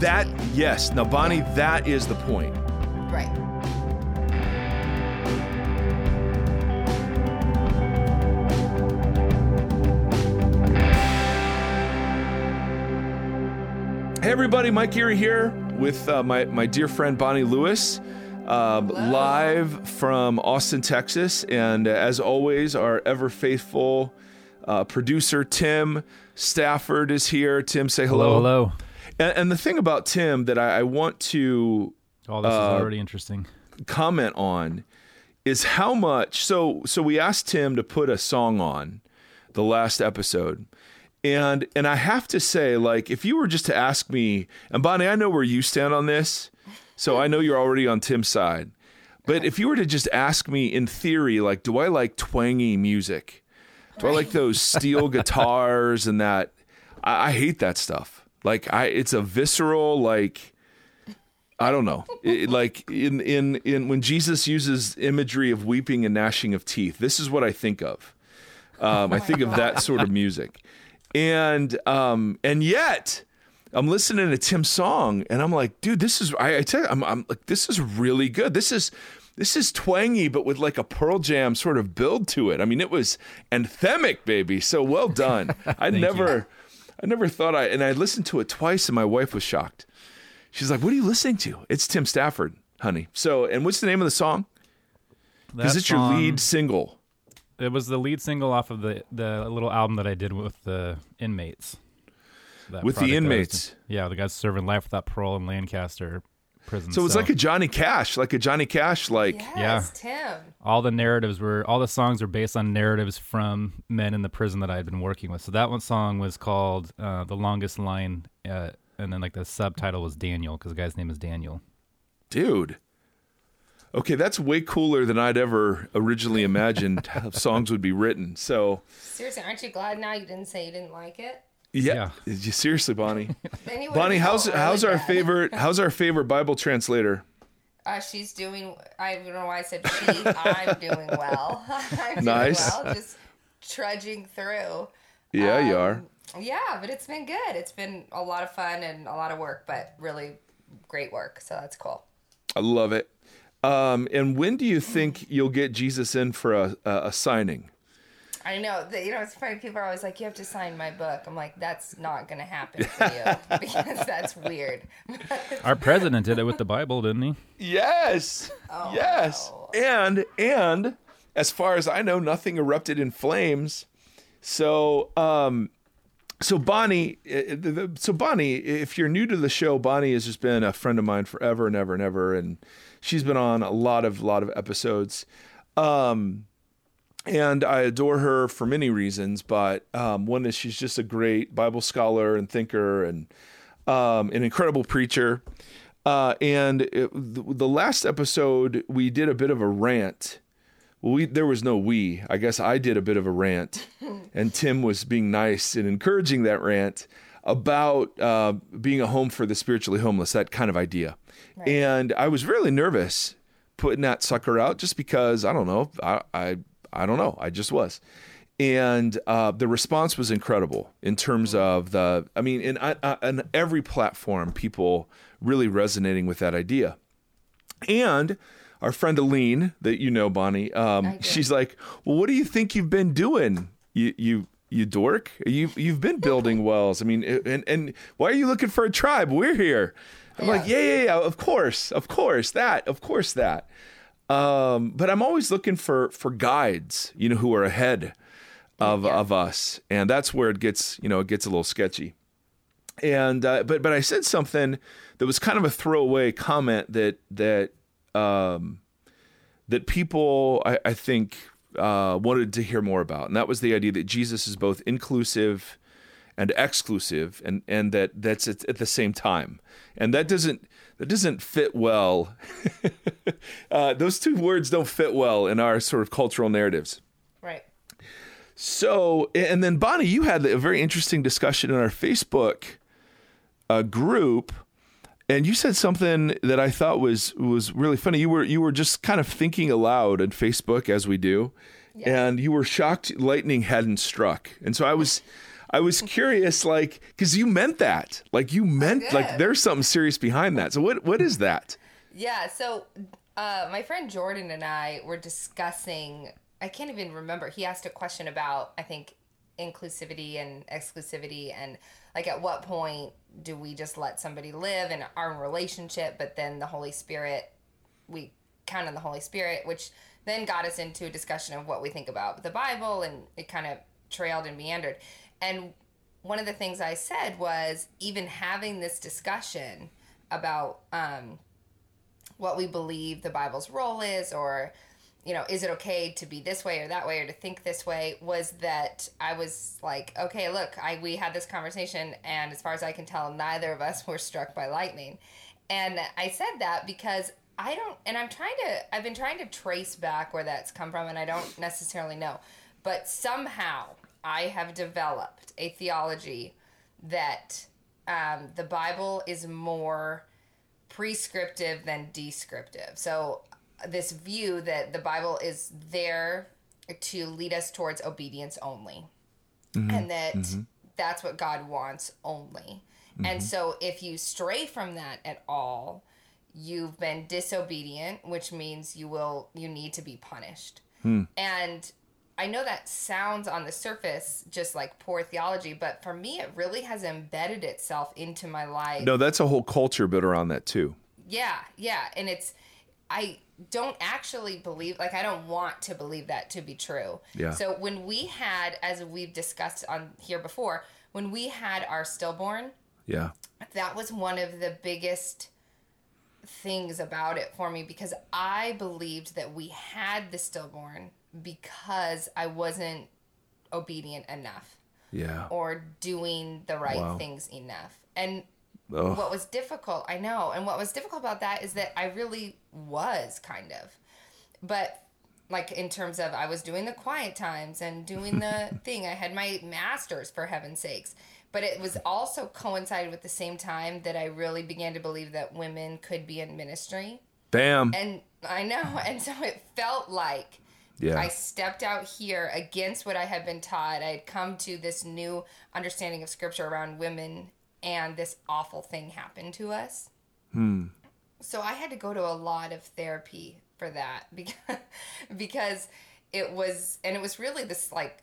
that, yes. Now, Bonnie, that is the point. Right. Hey, everybody, Mike Erre here with uh, my, my dear friend Bonnie Lewis, um, live from Austin, Texas. And uh, as always, our ever faithful uh, producer, Tim Stafford, is here. Tim, say hello. Hello, hello. And, and the thing about Tim that I, I want to Oh, this Uh, is already interesting. comment on is how much so so we asked Tim to put a song on the last episode. And and I have to say like if you were just to ask me and Bonnie I know where you stand on this. So I know you're already on Tim's side. But if you were to just ask me in theory like do I like twangy music? Do I like those steel guitars and that I, I hate that stuff. Like I it's a visceral like I don't know. It, like in in in when Jesus uses imagery of weeping and gnashing of teeth, this is what I think of. Um, I think of that sort of music, and um, and yet I'm listening to Tim's song, and I'm like, dude, this is. I, I tell you, I'm, I'm like, this is really good. This is this is twangy, but with like a Pearl Jam sort of build to it. I mean, it was anthemic, baby. So well done. I never, I never thought I, and I listened to it twice, and my wife was shocked. She's like, "What are you listening to?" It's Tim Stafford, honey. So, and what's the name of the song? Because it's your lead single. It was the lead single off of the the little album that I did with the inmates. With the project I was inmates? yeah, the guys serving life without parole in Lancaster prison. So it's like a Johnny Cash, like a Johnny Cash, like Yes, Tim. all the narratives were all the songs were based on narratives from men in the prison that I had been working with. So that one song was called uh, "The Longest Line," uh, and then like the subtitle was Daniel because the guy's name is Daniel. dude. Okay, that's way cooler than I'd ever originally imagined how songs would be written. So, Seriously, aren't you glad now you didn't say you didn't like it? Yeah, you seriously, Bonnie. Then you Bonnie, how's felt how's our bad. favorite? How's our favorite Bible translator? Uh, she's doing. I don't know why I said she. I'm doing well. I'm Nice. doing well. Just trudging through. Yeah, you Um, are. Yeah, but it's been good. It's been a lot of fun and a lot of work, but really great work. So that's cool. I love it. Um, and when do you think you'll get Jesus in for a, a, a signing? I know. that you know, it's funny. People are always like, "You have to sign my book." I'm like, "That's not going to happen to you because that's weird." Our president did it with the Bible, didn't he? Yes. yes. And and as far as I know, nothing erupted in flames. So um so Bonnie, uh, the- the- so Bonnie, if you're new to the show, Bonnie has just been a friend of mine forever and ever and ever, and she's been on a lot of lot of episodes. Um, and I adore her for many reasons, but um, one is she's just a great Bible scholar and thinker, and um, an incredible preacher. Uh, and it, the, the last episode, we did a bit of a rant. Well, we there was no we. I guess I did a bit of a rant, and Tim was being nice and encouraging that rant about uh, being a home for the spiritually homeless, that kind of idea. And I was really nervous putting that sucker out, just because I don't know. I I, I don't know. I just was. And uh, the response was incredible in terms of the. I mean, in, uh, in every platform, people really resonating with that idea. And our friend Aline, that you know, Bonnie, um, she's like, "Well, what do you think you've been doing? You you you dork. You've you've been building wells. I mean, and and why are you looking for a tribe? We're here." I'm like, "Yeah, yeah, yeah. Of course, of course that, of course that." Um, but I'm always looking for for guides, you know, who are ahead of of us, and that's where it gets, you know, it gets a little sketchy. And uh, but but I said something that was kind of a throwaway comment that that um, that people I, I think uh, wanted to hear more about, and that was the idea that Jesus is both inclusive and exclusive, and and that that's at, at the same time, and that doesn't that doesn't fit well. uh, those two words don't fit well in our sort of cultural narratives. Right. So, and then Bonnie, you had a very interesting discussion in our Facebook uh, group, and you said something that I thought was was really funny. You were you were just kind of thinking aloud on Facebook as we do, and you were shocked lightning hadn't struck. And so I was, I was curious, like, because you meant that, like, you meant, like, there's something serious behind that. So, what, what is that? Yeah. So, uh, my friend Jordan and I were discussing. I can't even remember. He asked a question about, I think, inclusivity and exclusivity, and like, at what point do we just let somebody live in our relationship, but then the Holy Spirit, we count on the Holy Spirit, which then got us into a discussion of what we think about the Bible, and it kind of trailed and meandered. And one of the things I said was even having this discussion about um, what we believe the Bible's role is, or you know, is it okay to be this way or that way or to think this way? Was that I was like, okay, look, I we had this conversation, and as far as I can tell, neither of us were struck by lightning. And I said that because I don't, and I'm trying to, I've been trying to trace back where that's come from, and I don't necessarily know. But somehow I have developed a theology that um, the Bible is more prescriptive than descriptive. So, this view that the Bible is there to lead us towards obedience only, mm-hmm. and that mm-hmm. that's what God wants only. Mm-hmm. And so, if you stray from that at all, you've been disobedient, which means you will you need to be punished. Hmm. And I know that sounds on the surface just like poor theology, but for me, it really has embedded itself into my life. No, that's a whole culture built around that too. Yeah, yeah. And it's, I don't actually believe, like, I don't want to believe that to be true. Yeah. So when we had, as we've discussed on here before, when we had our stillborn, yeah, that was one of the biggest things about it for me because I believed that we had the stillborn because I wasn't obedient enough. Yeah. Or doing the right wow. things enough. And Ugh. what was difficult, I know, and what was difficult about that is that I really was kind of. But like in terms of I was doing the quiet times and doing the thing. I had my masters for heaven's sakes. But it was also coincided with the same time that I really began to believe that women could be in ministry. Bam. And I know. And so it felt like yeah. I stepped out here against what I had been taught. I had come to this new understanding of scripture around women, and this awful thing happened to us. Hmm. So I had to go to a lot of therapy for that because because it was and it was really this like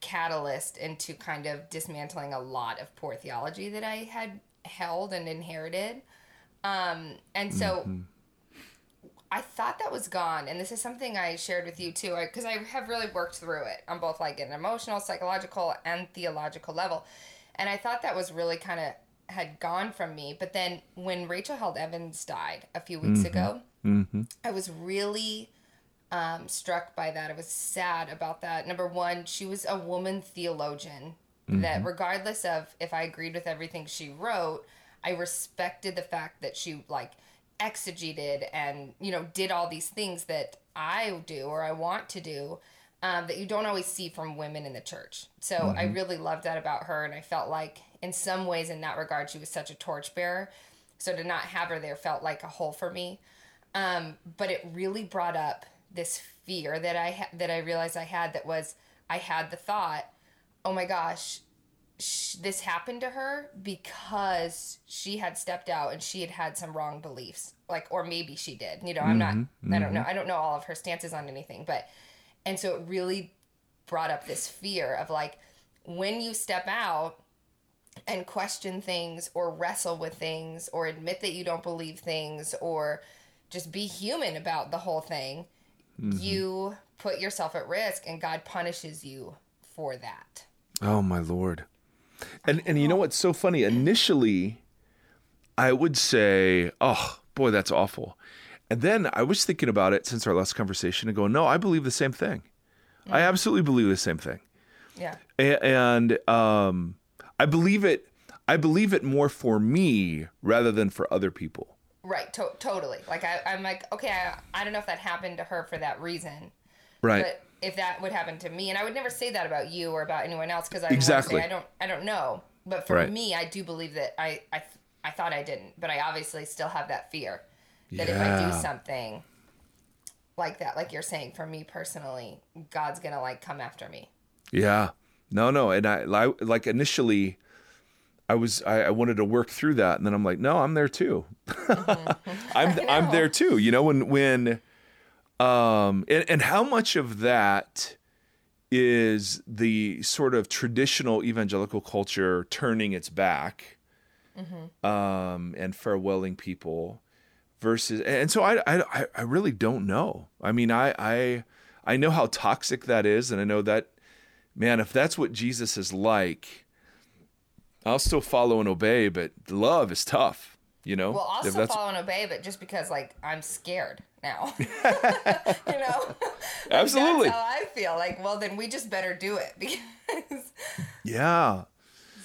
catalyst into kind of dismantling a lot of poor theology that I had held and inherited. Um, and so mm-hmm. I thought that was gone, and this is something I shared with you too, because I, I, have really worked through it on both like an emotional, psychological, and theological level, and I thought that was really kind of had gone from me. But then when Rachel Held Evans died a few weeks mm-hmm. ago, mm-hmm. I was really um, struck by that. I was sad about that. Number one, she was a woman theologian that, mm-hmm. regardless of if I agreed with everything she wrote, I respected the fact that she like exegeted and you know did all these things that I do or I want to do um, that you don't always see from women in the church. So mm-hmm. I really loved that about her, and I felt like in some ways in that regard she was such a torchbearer. So to not have her there felt like a hole for me. Um, but it really brought up this fear that I ha- that I realized I had that was I had the thought, oh my gosh, sh- this happened to her because she had stepped out and she had had some wrong beliefs like or maybe she did you know i'm not mm-hmm. i don't know mm-hmm. i don't know all of her stances on anything but and so it really brought up this fear of like when you step out and question things or wrestle with things or admit that you don't believe things or just be human about the whole thing mm-hmm. you put yourself at risk and god punishes you for that oh my lord and and you know what's so funny? Initially, I would say, "Oh boy, that's awful," and then I was thinking about it since our last conversation and going, "No, I believe the same thing. Yeah. I absolutely believe the same thing." Yeah. And, um, I believe it. I believe it more for me rather than for other people. Right. To- totally. Like I, I'm like, okay, I, I don't know if that happened to her for that reason. Right. But if that would happen to me, and I would never say that about you or about anyone else because I exactly say, I don't I don't know. But for right. me, I do believe that I I I thought I didn't, but I obviously still have that fear that yeah. if I do something like that, like you're saying, for me personally, God's gonna like come after me. Yeah. no, no. And I, I like initially, I was I, I, wanted to work through that, and then I'm like, no, I'm there too. Mm-hmm. I'm I'm there too. You know, when when, um, and, and how much of that is the sort of traditional evangelical culture turning its back, mm-hmm. um, and farewelling people, versus, and so I I I really don't know. I mean, I I I know how toxic that is, and I know that, man, if that's what Jesus is like I'll still follow and obey, but love is tough. You know. Well, still follow and obey, but just because like I'm scared now. you know. Absolutely. That's how I feel. Like, well, then we just better do it because. Yeah.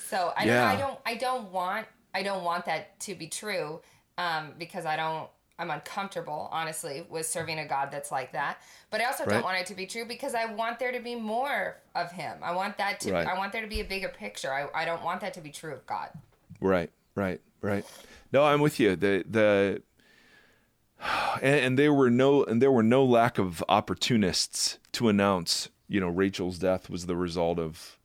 So I, yeah. I don't. I don't want. I don't want that to be true, um, because I don't. I'm uncomfortable, honestly, with serving a God that's like that. But I also right. don't want it to be true because I want there to be more of Him. I want that to. Right. I want there to be a bigger picture. I, I don't want that to be true of God. Right, right, right. No, I'm with you. The the and, and there were no and there were no lack of opportunists to announce. You know, Rachel's death was the result of.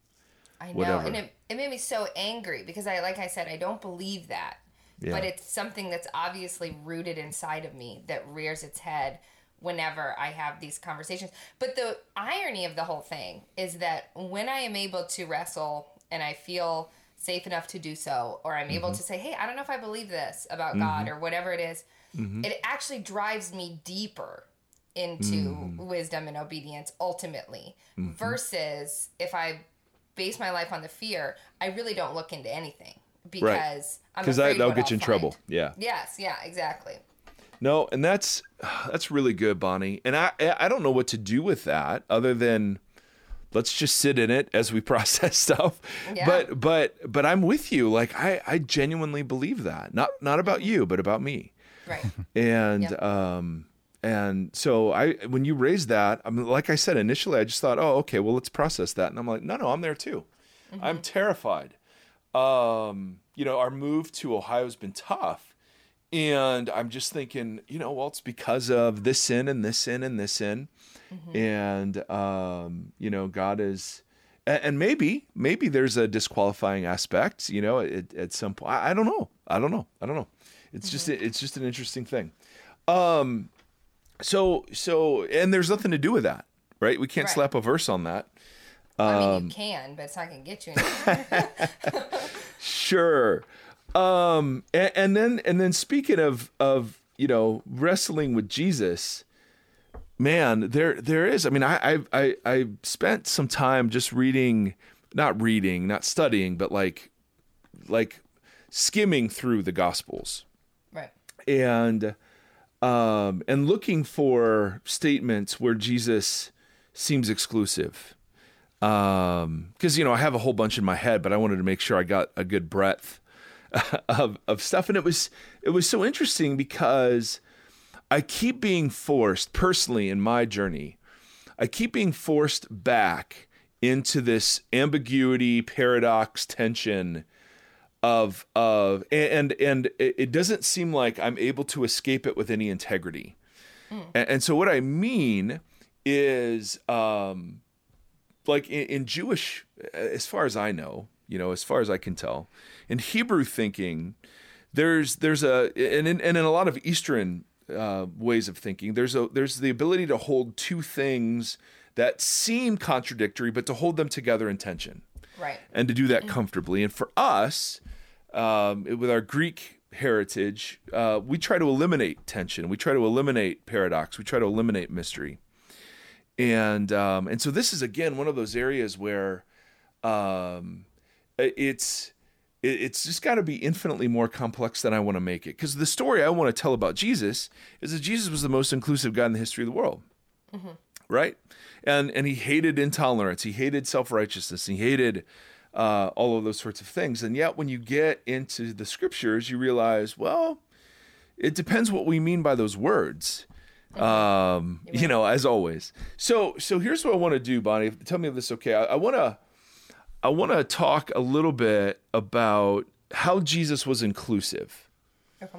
I know, whatever. and it, it made me so angry because I, like I said, I don't believe that yeah. but it's something that's obviously rooted inside of me that rears its head whenever I have these conversations. But the irony of the whole thing is that when I am able to wrestle and I feel safe enough to do so, or I'm mm-hmm. able to say, hey, I don't know if I believe this about mm-hmm. God or whatever it is, mm-hmm. it actually drives me deeper into mm-hmm. wisdom and obedience ultimately mm-hmm. versus if I base my life on the fear, I really don't look into anything because because that, that'll get you in find. trouble. Yeah. Yes. Yeah. Exactly. No, and that's that's really good, Bonnie. And I I don't know what to do with that other than let's just sit in it as we process stuff. Yeah. But but but I'm with you. Like I I genuinely believe that. Not not about you, but about me. Right. And yep. um and so I when you raised that, I mean like I said initially I just thought, "Oh, okay, well let's process that." And I'm like, "No, no, I'm there too." Mm-hmm. I'm terrified. Um you know, our move to Ohio has been tough. And I'm just thinking, you know, well, it's because of this sin and this sin and this sin. Mm-hmm. And, um, you know, God is, and maybe, maybe there's a disqualifying aspect, you know, at, at some point. I, I, don't know. I don't know. I don't know. It's mm-hmm. just, it's just an interesting thing. Um, so, so, and there's nothing to do with that, right? We can't right. slap a verse on that. Um, I mean, you um, can, but it's not going to get you anywhere. sure. Um, and, and then and then speaking of of you know wrestling with Jesus, man, there there is. I mean, I I I spent some time just reading, not reading, not studying, but like like skimming through the Gospels, right? And um, and looking for statements where Jesus seems exclusive um because you know i have a whole bunch in my head but i wanted to make sure i got a good breadth of of stuff and it was it was so interesting because i keep being forced personally in my journey i keep being forced back into this ambiguity paradox tension of of and and it doesn't seem like i'm able to escape it with any integrity mm. and, and so what i mean is um like in, in Jewish, as far as I know, you know, as far as I can tell, in Hebrew thinking, there's there's a and in, and in a lot of Eastern uh, ways of thinking, there's a there's the ability to hold two things that seem contradictory, but to hold them together in tension, right? And to do that comfortably. And for us, um, with our Greek heritage, uh, we try to eliminate tension. We try to eliminate paradox. We try to eliminate mystery and um, and so this is again one of those areas where um, it's it's just got to be infinitely more complex than I want to make it because the story I want to tell about Jesus is that Jesus was the most inclusive God in the history of the world, mm-hmm. right? And and he hated intolerance, he hated self righteousness, he hated uh, all of those sorts of things. And yet, when you get into the scriptures, you realize, well, it depends what we mean by those words. Um, you know, as always. So, so here's what I want to do, Bonnie. Tell me if this is okay. I want to, I want to talk a little bit about how Jesus was inclusive. Okay.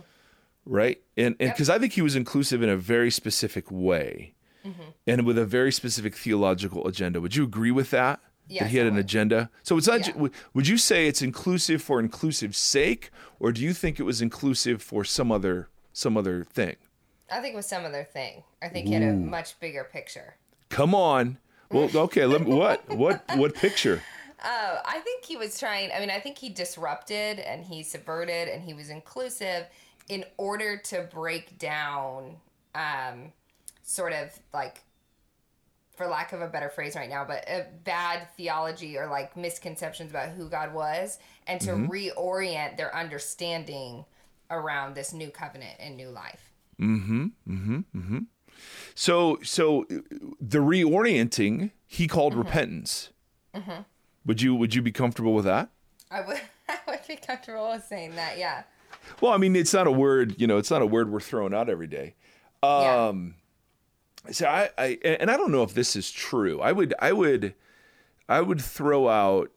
Right, and and because yep. I think he was inclusive in a very specific way, mm-hmm. and with a very specific theological agenda. Would you agree with that? Yes, that he had an agenda. So it's not. Yeah. Would you say it's inclusive for inclusive sake, or do you think it was inclusive for some other some other thing? I think it was some other thing. I think he had a much bigger picture. Come on. Well, okay. Let me, what what what picture? Uh, I think he was trying. I mean, I think he disrupted and he subverted and he was inclusive in order to break down, um, sort of like, for lack of a better phrase right now, but a bad theology or like misconceptions about who God was, and to mm-hmm. reorient their understanding around this new covenant and new life. Mm-hmm. Mm-hmm. Mm-hmm. So, so the reorienting he called mm-hmm. repentance. Mm-hmm. Would you would you be comfortable with that? I would. I would be comfortable with saying that. Yeah. Well, I mean, it's not a word. You know, it's not a word we're throwing out every day. Um, yeah. So I, I, and I don't know if this is true. I would, I would, I would throw out.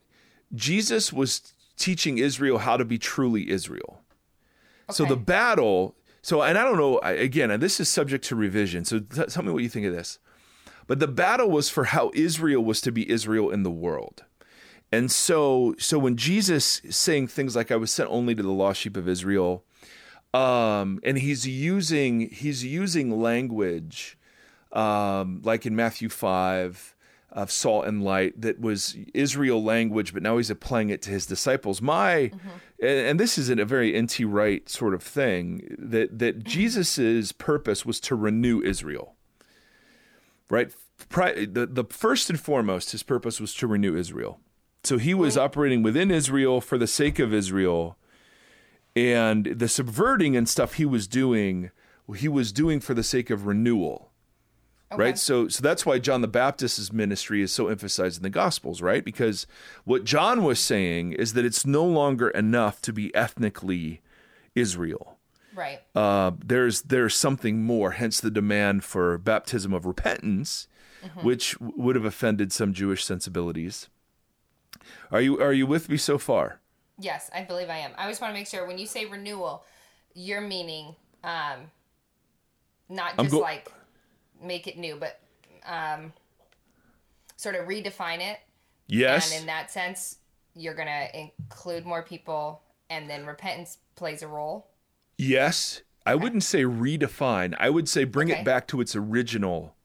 Jesus was teaching Israel how to be truly Israel. Okay. So the battle. So, and I don't know. Again, and this is subject to revision. So, t- tell me what you think of this. But the battle was for how Israel was to be Israel in the world. And so, so when Jesus is saying things like "I was sent only to the lost sheep of Israel," um, and he's using he's using language um, like in Matthew five of salt and light that was Israel language, but now he's applying it to his disciples. My, mm-hmm. and, and, this isn't a very N.T. Wright sort of thing that that mm-hmm. Jesus's purpose was to renew Israel. Right, Pri- the the first and foremost, his purpose was to renew Israel. So he was operating within Israel for the sake of Israel. And the subverting and stuff he was doing, he was doing for the sake of renewal. Okay. Right? So so that's why John the Baptist's ministry is so emphasized in the gospels, right? Because what John was saying is that it's no longer enough to be ethnically Israel. Right. Uh, there's there's something more, hence the demand for baptism of repentance, mm-hmm. which would have offended some Jewish sensibilities. Are you are you with me so far? Yes, I believe I am. I just want to make sure when you say renewal, you're meaning um, not just go- like make it new, but um, sort of redefine it. Yes. And in that sense, you're going to include more people, and then repentance plays a role. Yes. I wouldn't say redefine. I would say bring okay. it back to its original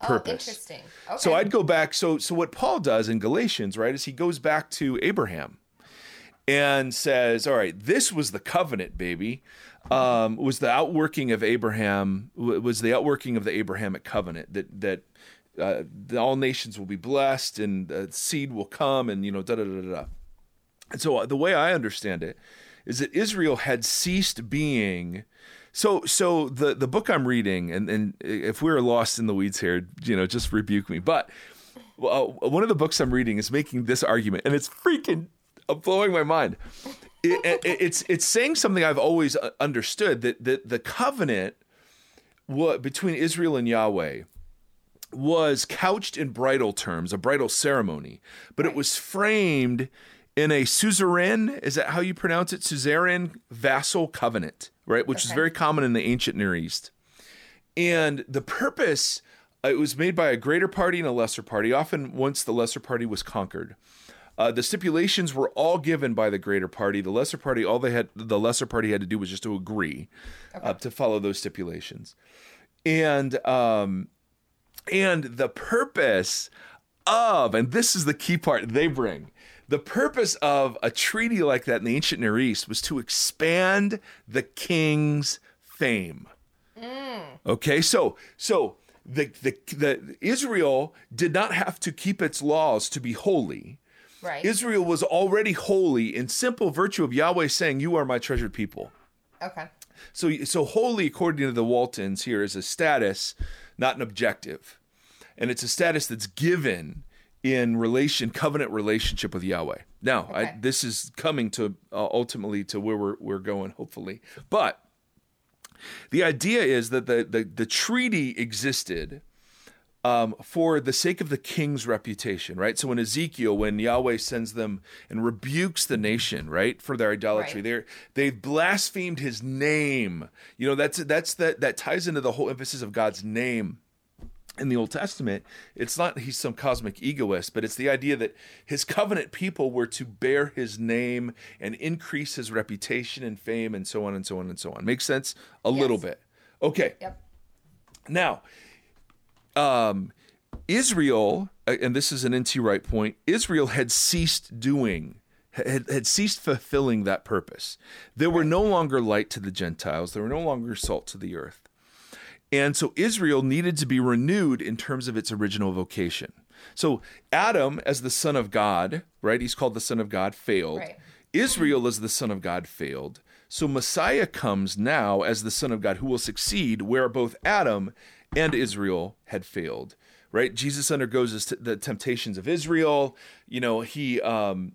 purpose. Oh, interesting. Okay. So I'd go back. So so what Paul does in Galatians, right, is he goes back to Abraham and says, "All right, this was the covenant, baby. Um, was the outworking of Abraham was the outworking of the Abrahamic covenant that that uh, the, all nations will be blessed and the seed will come and you know da da da da." And so uh, the way I understand it is that Israel had ceased being so, so the the book I'm reading, and and if we're lost in the weeds here, you know, just rebuke me. But uh, one of the books I'm reading is making this argument, and it's freaking blowing my mind. It, it, it's it's saying something I've always uh, understood that that the covenant what between Israel and Yahweh was couched in bridal terms, a bridal ceremony, but it was framed in a suzerain, is that how you pronounce it? Suzerain vassal covenant, right? Which okay. is very common in the ancient Near East. And the purpose, uh, it was made by a greater party and a lesser party, often once the lesser party was conquered. Uh, the stipulations were all given by the greater party. The lesser party, all they had, the lesser party had to do was just to agree uh, okay. uh, to follow those stipulations. And um, and the purpose of, and this is the key part they bring the purpose of a treaty like that in the ancient Near East was to expand the king's fame. Mm. Okay, so so the, the the Israel did not have to keep its laws to be holy. Right. Israel was already holy in simple virtue of Yahweh saying, "You are my treasured people." Okay. So so holy according to the Waltons here is a status, not an objective. And it's a status that's given in relation covenant relationship with Yahweh. Now, okay. I, this is coming to uh, ultimately to where we're we're going hopefully. But the idea is that the the, the treaty existed um, for the sake of the king's reputation, right? So in Ezekiel, when Yahweh sends them and rebukes the nation, right, for their idolatry, right. they're they've blasphemed His name. You know, that's that's that that ties into the whole emphasis of God's name in the Old Testament, it's not he's some cosmic egoist, but it's the idea that his covenant people were to bear his name and increase his reputation and fame and so on and so on and so on. Makes sense? A yes. little bit. Okay. Yep. Now, um, Israel, uh, and this is an N.T. Wright point, Israel had ceased doing, had, had ceased fulfilling that purpose. They were no longer light to the Gentiles, they were no longer salt to the earth. And so Israel needed to be renewed in terms of its original vocation. So Adam, as the son of God, right? He's called the son of God, failed. Right. Israel, as the son of God, failed. So Messiah comes now as the son of God who will succeed where both Adam and Israel had failed. Right? Jesus undergoes the temptations of Israel. You know, he um,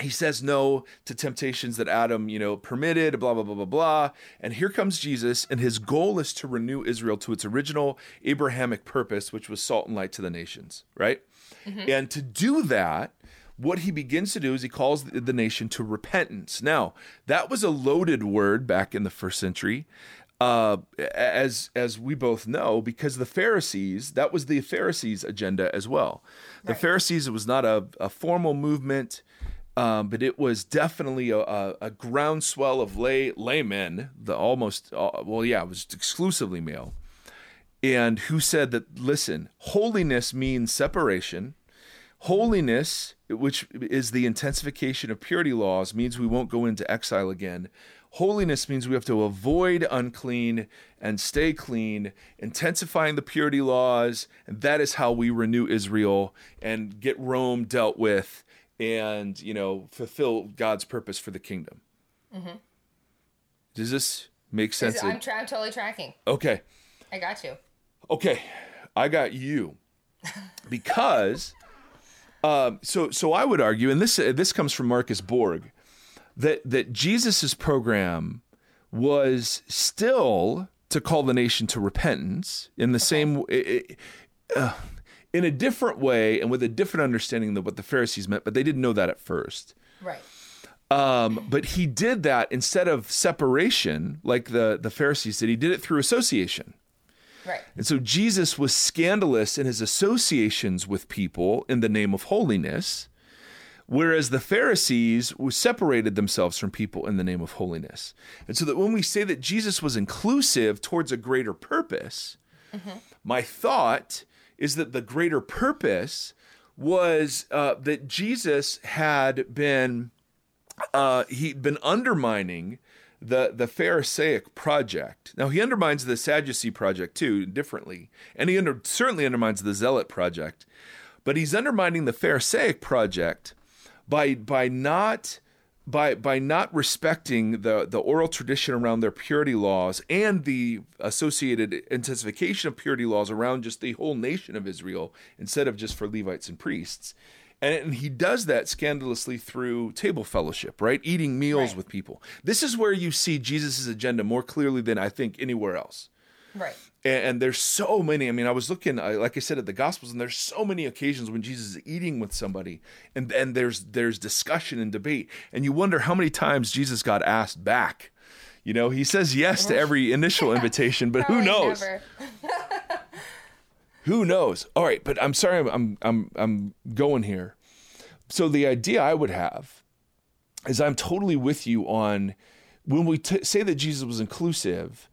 he says no to temptations that Adam, you know, permitted, blah, blah, blah, blah, blah. And here comes Jesus, and his goal is to renew Israel to its original Abrahamic purpose, which was salt and light to the nations, right? Mm-hmm. And to do that, what he begins to do is he calls the nation to repentance. Now, that was a loaded word back in the first century. Uh, as as we both know, because the Pharisees, that was the Pharisees' agenda as well. The right. Pharisees, it was not a, a formal movement. Um, but it was definitely a, a, a, groundswell of lay laymen, the almost uh, well, yeah, it was exclusively male, and who said that listen, holiness means separation. Holiness, which is the intensification of purity laws, means we won't go into exile again. Holiness means we have to avoid unclean and stay clean, intensifying the purity laws, and that is how we renew Israel and get Rome dealt with and you know fulfill God's purpose for the kingdom. Mm-hmm. Does this make sense? I'm, tra- I'm totally tracking. Okay. I got you. Okay, I got you because. Um, so, so I would argue, and this this comes from Marcus Borg, that that Jesus's program was still to call the nation to repentance in the okay. same. It, uh, in a different way and with a different understanding than what the Pharisees meant, but they didn't know that at first. Right. Um, but he did that instead of separation, like the, the Pharisees did, he did it through association. Right. And so Jesus was scandalous in his associations with people in the name of holiness, whereas the Pharisees separated themselves from people in the name of holiness. And so that when we say that Jesus was inclusive towards a greater purpose, mm-hmm. my thought is that the greater purpose was uh, that Jesus had been uh, he'd been undermining the the Pharisaic project. Now he undermines the Sadducee project too, differently, and he under, certainly undermines the Zealot project. But he's undermining the Pharisaic project by by not by by not respecting the the oral tradition around their purity laws and the associated intensification of purity laws around just the whole nation of Israel instead of just for Levites and priests. And, and he does that scandalously through table fellowship, right? Eating meals right. with people. This is where you see Jesus' agenda more clearly than I think anywhere else. Right. And, and, there's so many. I mean, I was looking, like I said, at the Gospels, and there's so many occasions when Jesus is eating with somebody, and and there's there's discussion and debate, and you wonder how many times Jesus got asked back. You know, he says yes to every initial invitation, but who knows? who knows? All right, but I'm sorry, I'm I'm I'm going here. So the idea I would have is I'm totally with you on when we t- say that Jesus was inclusive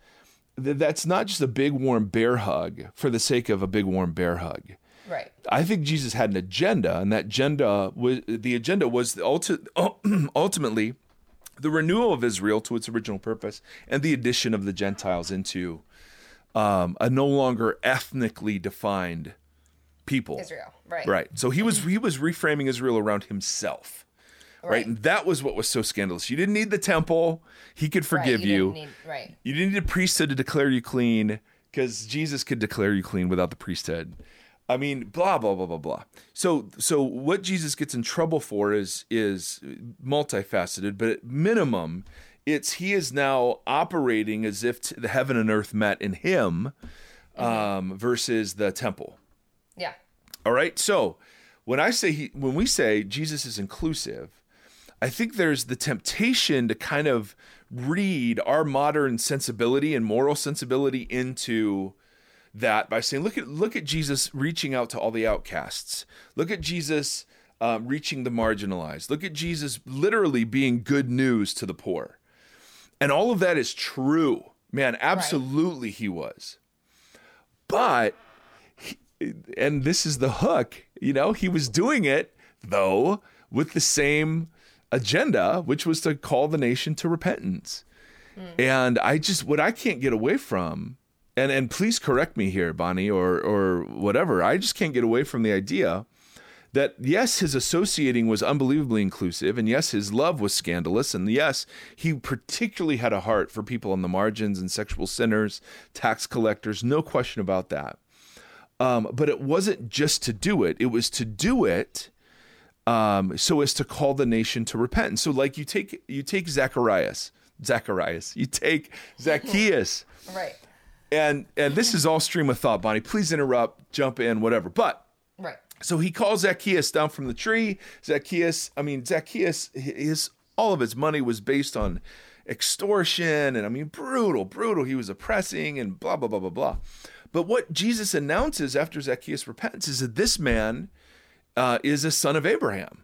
that's not just a big warm bear hug for the sake of a big warm bear hug. Right. I think Jesus had an agenda, and that agenda was the agenda was the ulti- ultimately the renewal of Israel to its original purpose and the addition of the Gentiles into um, a no longer ethnically defined people. Israel, right? Right. So he was he was reframing Israel around himself. Right. right. And that was what was so scandalous. You didn't need the temple. He could forgive right, you. you. Need, right. You didn't need a priesthood to declare you clean because Jesus could declare you clean without the priesthood. I mean, blah blah blah blah blah. So so what Jesus gets in trouble for is is multifaceted, but at minimum, it's he is now operating as if the heaven and earth met in him, mm-hmm. um, versus the temple. Yeah. All right. So when I say he, when we say Jesus is inclusive, I think there's the temptation to kind of read our modern sensibility and moral sensibility into that by saying, look at look at Jesus reaching out to all the outcasts. Look at Jesus um, reaching the marginalized. Look at Jesus literally being good news to the poor. And all of that is true. Man, absolutely right. he was. But, he, and this is the hook, you know, he was doing it, though, with the same agenda, which was to call the nation to repentance. Mm. And I just, what I can't get away from, and, and please correct me here, Bonnie, or, or whatever, I just can't get away from the idea that yes, his associating was unbelievably inclusive, and yes, his love was scandalous, and yes, he particularly had a heart for people on the margins and sexual sinners, tax collectors, no question about that. Um, but it wasn't just to do it; it was to do it um, so as to call the nation to repentance. So, like you take you take Zacharias, Zacharias, you take Zacchaeus, right? And and this is all stream of thought, Bonnie. Please interrupt, jump in, whatever. But right so he calls Zacchaeus down from the tree. Zacchaeus, I mean, Zacchaeus, his all of his money was based on extortion and I mean, brutal, brutal. He was oppressing and blah, blah, blah, blah, blah. But what Jesus announces after Zacchaeus repents is that this man uh, is a son of Abraham.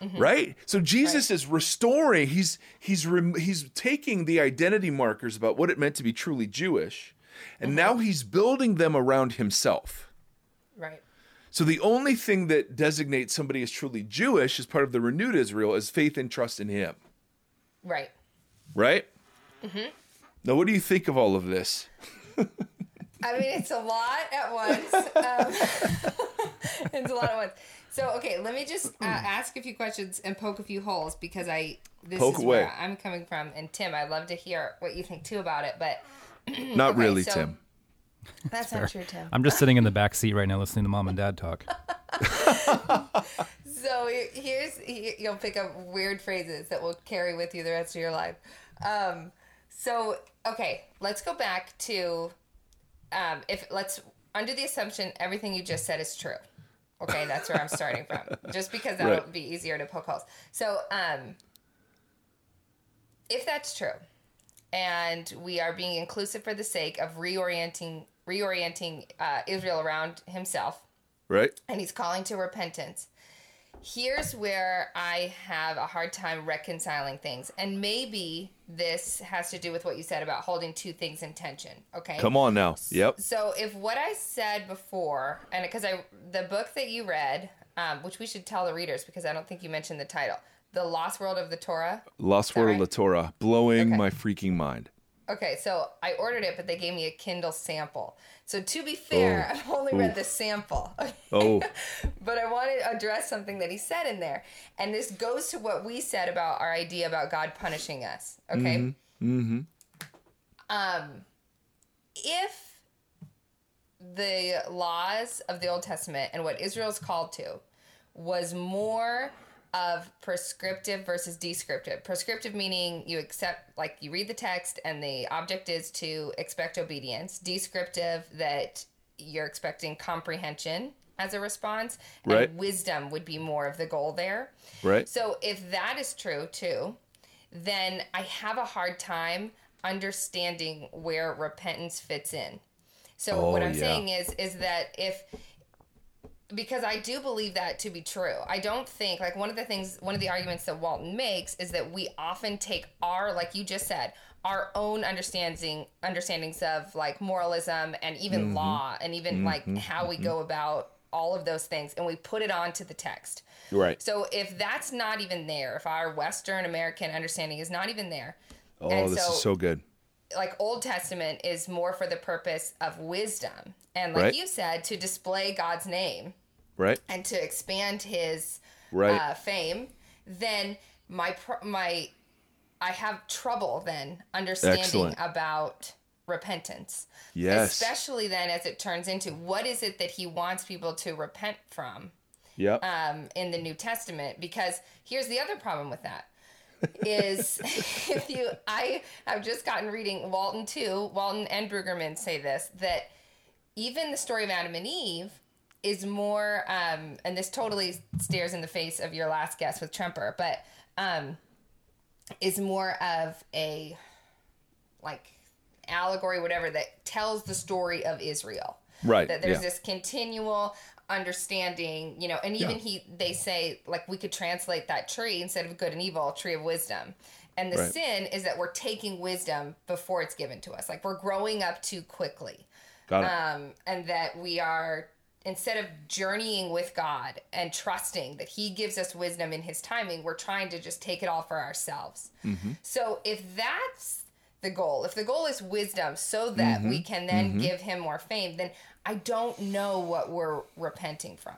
Mm-hmm. Right, so Jesus right. is restoring. He's he's he's taking the identity markers about what it meant to be truly Jewish, and mm-hmm. now he's building them around himself. Right. So the only thing that designates somebody as truly Jewish as part of the renewed Israel is faith and trust in Him. Right. Right. Mm-hmm. Now, what do you think of all of this? I mean, it's a lot at once. Um, it's a lot at once. So, okay, let me just uh, ask a few questions and poke a few holes because I this poke is away. where I'm coming from. And Tim, I'd love to hear what you think too about it, but not okay, really, so, Tim. That's, That's not true, Tim. I'm just sitting in the back seat right now listening to mom and dad talk. so here's you'll pick up weird phrases that will carry with you the rest of your life. Um, so okay, let's go back to um, if let's under the assumption everything you just said is true. Okay, that's where I'm starting from. Just because that'll right. be easier to poke holes. So, um, if that's true, and we are being inclusive for the sake of reorienting reorienting uh, Israel around himself. Right. And he's calling to repentance. Here's where I have a hard time reconciling things. And maybe this has to do with what you said about holding two things in tension. Okay. Come on now. Yep. So if what I said before, and because I, the book that you read, um, which we should tell the readers because I don't think you mentioned the title, The Lost World of the Torah. Lost World right? of the Torah. Blowing okay. my freaking mind. Okay, so I ordered it, but they gave me a Kindle sample. So to be fair, oh. I've only read the sample. Okay? Oh. but I wanted to address something that he said in there. And this goes to what we said about our idea about God punishing us. Okay? Mm-hmm. mm-hmm. Um, if the laws of the Old Testament and what Israel's called to was more of prescriptive versus descriptive. Prescriptive meaning you accept, like you read the text and the object is to expect obedience. Descriptive that you're expecting comprehension as a response. Right. And wisdom would be more of the goal there. Right. So if that is true too, then I have a hard time understanding where repentance fits in. So oh, what I'm yeah. saying is is that if because I do believe that to be true. I don't think like one of the things one of the arguments that Walton makes is that we often take our like you just said our own understanding understandings of like moralism and even mm-hmm. law and even mm-hmm. like how we mm-hmm. go about all of those things and we put it onto the text. Right. So if that's not even there, if our Western American understanding is not even there. Oh, this so, is so good. Like Old Testament is more for the purpose of wisdom. And like right. you said, to display God's name right. and to expand his right. uh, fame then my my i have trouble then understanding Excellent. about repentance. Yes. Especially then as it turns into what is it that he wants people to repent from yeah um, in the new testament? Because here's the other problem with that is if you i have just gotten reading walton too walton and brueggemann say this that even the story of adam and eve is more, um, and this totally stares in the face of your last guess with Tremper, but um, is more of a like allegory, whatever, that tells the story of Israel. Right. That there's yeah. this continual understanding, you know, and even Yeah. he they say like we could translate that tree instead of good and evil, tree of wisdom. And the Right. sin is that we're taking wisdom before it's given to us. Like we're growing up too quickly. Got it. Um, and that we are instead of journeying with God and trusting that He gives us wisdom in His timing, we're trying to just take it all for ourselves. Mm-hmm. So if that's the goal, if the goal is wisdom so that Mm-hmm. we can then give Him more fame, then I don't know what we're repenting from.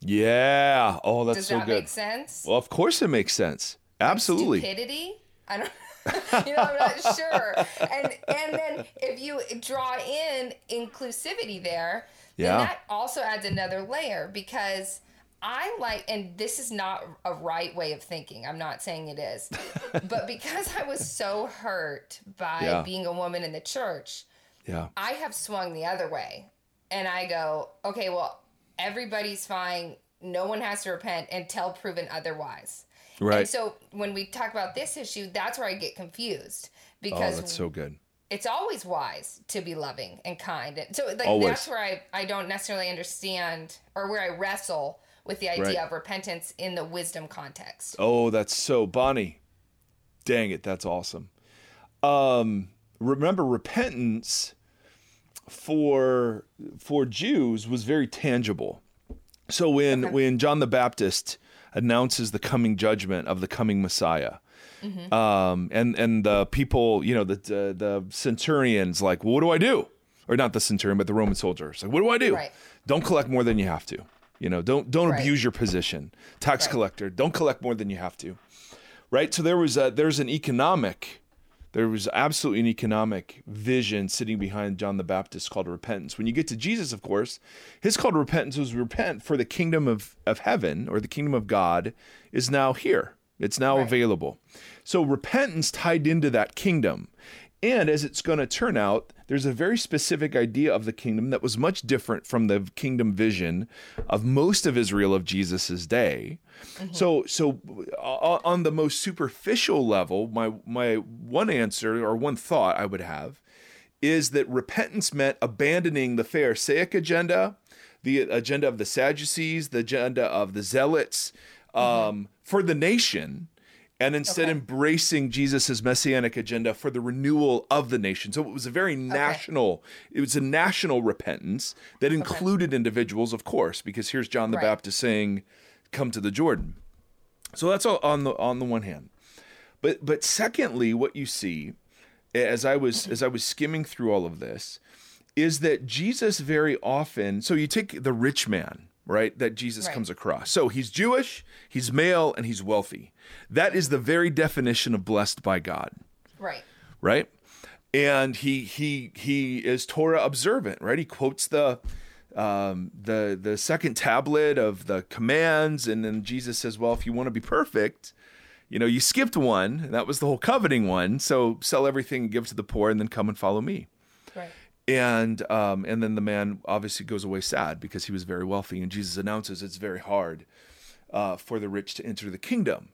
yeah. Oh, that's Does so that good. make sense? Well, of course it makes sense. Absolutely. Stupidity? I don't. you know, I'm not sure. And and then if you draw in inclusivity there, Yeah. that also adds another layer because I like, and this is not a right way of thinking. I'm not saying it is, but because I was so hurt by Yeah. being a woman in the church, Yeah. I have swung the other way. And I go, okay, well, everybody's fine. No one has to repent until proven otherwise. Right. And so when we talk about this issue, that's where I get confused oh, because that's so good. It's always wise to be loving and kind. And so like Always. that's where I, I don't necessarily understand or where I wrestle with the idea Right. of repentance in the wisdom context. Oh, that's so Bonnie. Dang it, that's awesome. Um, remember, repentance for for Jews was very tangible. So when when John the Baptist announces the coming judgment of the coming Messiah, um, and and the people, you know, the the, the centurions, like, well, what do I do? Or not the centurion, but the Roman soldiers, like, what do I do? Right. Don't collect more than you have to. You know, don't don't Right. abuse your position. Tax Right. collector, don't collect more than you have to. Right. So there was a, there's an economic, there was absolutely an economic vision sitting behind John the Baptist called repentance. When you get to Jesus, of course, his call to repentance was repent for the kingdom of of heaven or the kingdom of God is now here. It's now Right. available. So repentance tied into that kingdom. And as it's going to turn out, there's a very specific idea of the kingdom that was much different from the kingdom vision of most of Israel of Jesus's day. So, so uh, on the most superficial level, my my one answer or one thought I would have is that repentance meant abandoning the Pharisaic agenda, the agenda of the Sadducees, the agenda of the Zealots um, for the nation, and instead Okay. embracing Jesus' messianic agenda for the renewal of the nation. So it was a very national, it was a national repentance that included individuals, of course, because here's John the Right. Baptist saying, "Come to the Jordan." So that's all on the on the one hand. But but secondly, what you see as I was as I was skimming through all of this is that Jesus very often so you take the rich man, right, that Jesus Right. comes across. So he's Jewish, he's male, and he's wealthy. That is the very definition of blessed by God Right. right? And he he he is Torah observant, right? He quotes the um, the the second tablet of the commands, and then Jesus says, "Well, if you want to be perfect, you know, you skipped one. and That was the whole coveting one. So sell everything, and give to the poor, and then come and follow me." Right. And um, and then the man obviously goes away sad because he was very wealthy, and Jesus announces it's very hard uh, for the rich to enter the kingdom.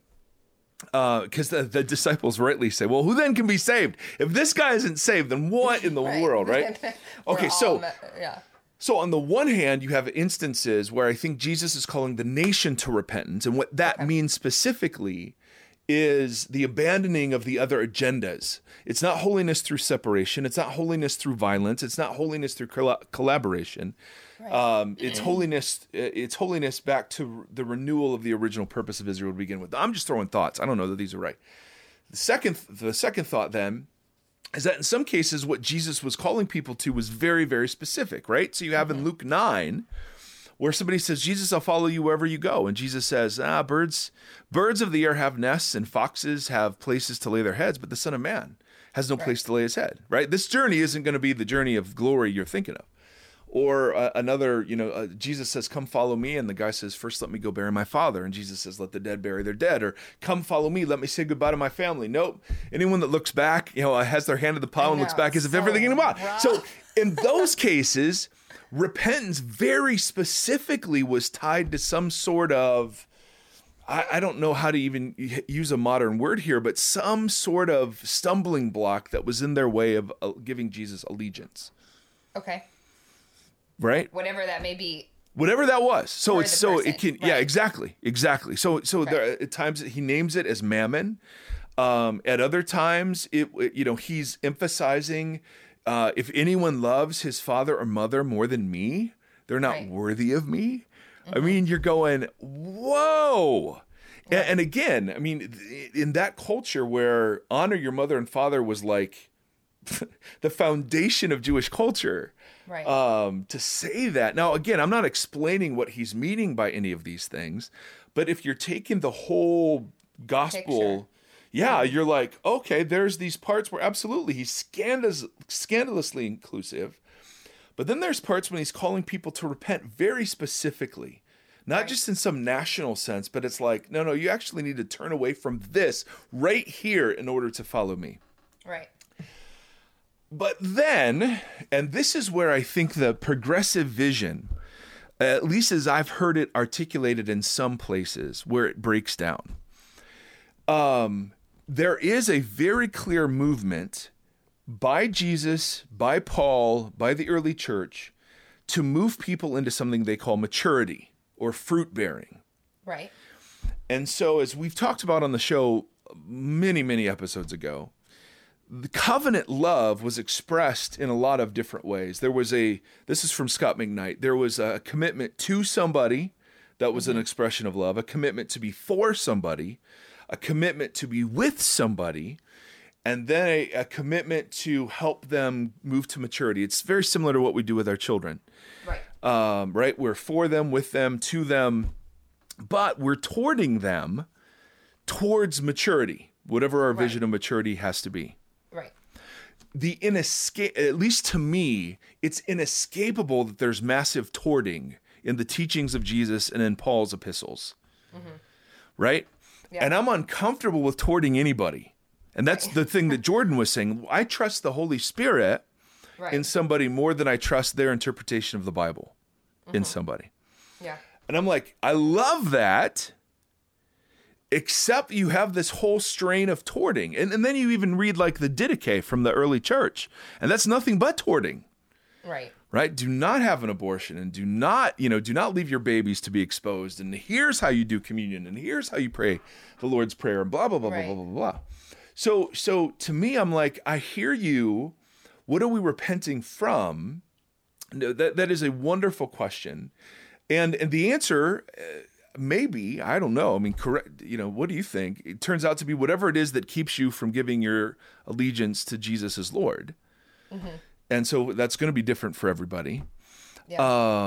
Because the, the disciples rightly say, "Well, who then can be saved? If this guy isn't saved, then what in the world, right?" Okay, so yeah. so on the one hand, you have instances where I think Jesus is calling the nation to repentance, and what that means specifically is the abandoning of the other agendas. It's not holiness through separation. It's not holiness through violence. It's not holiness through colla- collaboration. Um, it's holiness. It's holiness back to the renewal of the original purpose of Israel to begin with. I'm just throwing thoughts. I don't know that these are right. The second, the second thought then is that in some cases what Jesus was calling people to was very, very specific, right? So you have in Luke 9 where somebody says, Jesus, I'll follow you wherever you go. And Jesus says, Ah, birds, birds of the air have nests and foxes have places to lay their heads, but the Son of Man has no place to lay his head, right? This journey isn't going to be the journey of glory you're thinking of. Or uh, another, you know, uh, Jesus says, Come follow me. And the guy says, First, let me go bury my father. And Jesus says, Let the dead bury their dead. Or come follow me. Let me say goodbye to my family. Nope. Anyone that looks back, you know, has their hand to the plow and looks back as if everything in rough. So in those cases, repentance very specifically was tied to some sort of. I, I don't know how to even use a modern word here, but some sort of stumbling block that was in their way of uh, giving Jesus allegiance. Okay. right? Whatever that may be. Whatever that was. So it's so person, it can yeah, exactly. Exactly. So so Right. there at times he names it as mammon. Um at other times it it- you know, he's emphasizing uh if anyone loves his father or mother more than me, they're not Right. worthy of me. I mean, you're going, "Whoa." A- And, again, I mean, in that culture where honor your mother and father was like the foundation of Jewish culture, Right. um, to say that. Now, again, I'm not explaining what he's meaning by any of these things, but if you're taking the whole gospel. Yeah, you're like, okay, there's these parts where absolutely he's scandalous, scandalously inclusive, but then there's parts when he's calling people to repent very specifically. Not Right. just in some national sense, but it's like, no, no, you actually need to turn away from this right here in order to follow me. right. But then, and this is where I think the progressive vision, at least as I've heard it articulated in some places, where it breaks down. Um, there is a very clear movement by Jesus, by Paul, by the early church to move people into something they call maturity or fruit bearing. Right. And so, as we've talked about on the show many, many episodes ago, the covenant love was expressed in a lot of different ways. There was a, this is from Scot McKnight, there was a commitment to somebody that was an mm-hmm. expression of love, a commitment to be for somebody, a commitment to be with somebody, and then a, a commitment to help them move to maturity. It's very similar to what we do with our children Right. um, right? We're for them, with them, to them, but we're towarding them towards maturity, whatever our vision of maturity has to be. Right. The inescape, at least to me, it's inescapable that there's massive towarding in the teachings of Jesus and in Paul's epistles, right? Yeah. And I'm uncomfortable with towarding anybody. And that's the thing that Jordan was saying. I trust the Holy Spirit Right. in somebody more than I trust their interpretation of the Bible Mm-hmm. in somebody. yeah. And I'm like, I love that. Except you have this whole strain of towarding. And, and then you even read like the Didache from the early church. And that's nothing but towarding, Right. Right? Do not have an abortion and do not, you know, do not leave your babies to be exposed. And here's how you do communion. And here's how you pray the Lord's Prayer and blah, blah, blah, Right. blah, blah, blah, blah. So, so to me, I'm like, I hear you. What are we repenting from? No, that that is a wonderful question, and and the answer uh, maybe I don't know. I mean, correct. You know, what do you think? It turns out to be whatever it is that keeps you from giving your allegiance to Jesus as Lord, and so that's going to be different for everybody. Yeah.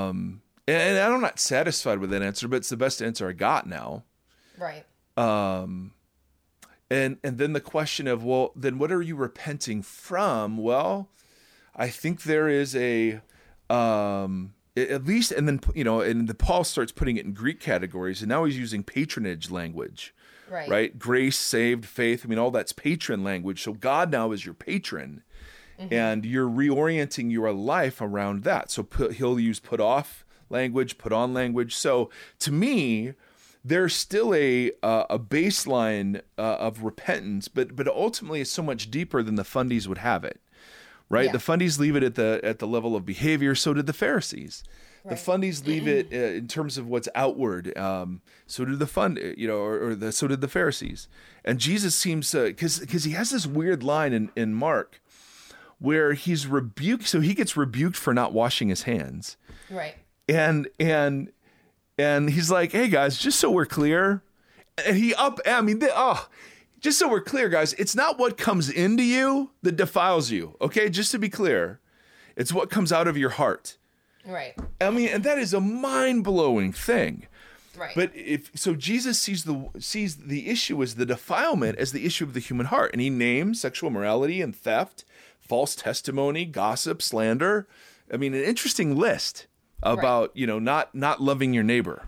Um, and, and I'm not satisfied with that answer, but it's the best answer I got now. right. Um, And and then the question of well, then what are you repenting from? Well, I think there is a um at least and then you know and the Paul starts putting it in Greek categories and now he's using patronage language. Right. Right? Grace, saved, faith, I mean all that's patron language. So God now is your patron. And you're reorienting your life around that. So put, he'll use put off language, put on language. So to me, there's still a uh, a baseline uh, of repentance, but but ultimately it's so much deeper than the fundies would have it, right? Yeah. The fundies leave it at the at the level of behavior. So did the Pharisees. The fundies leave it uh, in terms of what's outward. Um, so did the fund, you know, or, or the so did the Pharisees. And Jesus seems because because he has this weird line in in Mark where he's rebuked. So he gets rebuked for not washing his hands Right. and and and he's like, "Hey guys, just so we're clear," and he up. I mean, oh, just so we're clear, guys, it's not what comes into you that defiles you. Okay, just to be clear, it's what comes out of your heart. Right. I mean, and that is a mind blowing thing. Right. But if so, Jesus sees the sees the issue as the defilement as the issue of the human heart, and he names sexual morality and theft, false testimony, gossip, slander. I mean, an interesting list about you know not not loving your neighbor,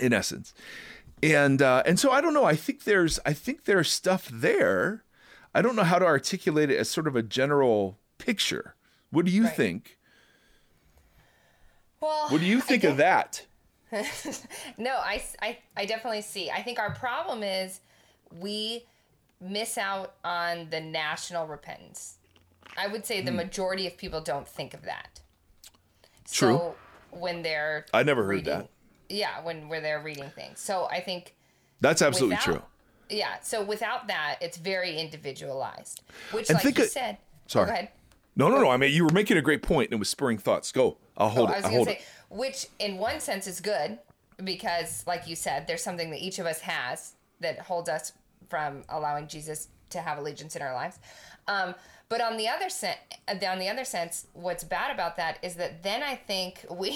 in essence, and uh, and so I don't know. I think there's I think there's stuff there. I don't know how to articulate it as sort of a general picture. What do you Right. think? well, What do you I think of that? No, I I definitely see. I think our problem is we miss out on the national repentance. I would say the Hmm. majority of people don't think of that. True. So when they're I never heard reading- that. Yeah, when where they're reading things. So I think That's absolutely without- true. Yeah. So without that, it's very individualized. Which, And like think you it- said. Sorry. Oh, go ahead. No, no, no. I mean, you were making a great point, and it was spurring thoughts. Go. I'll hold Oh, I was I'll hold say, it. which in one sense is good because, like you said, there's something that each of us has that holds us from allowing Jesus to have allegiance in our lives. Um, but on the other sense, on the other sense, what's bad about that is that then I think we,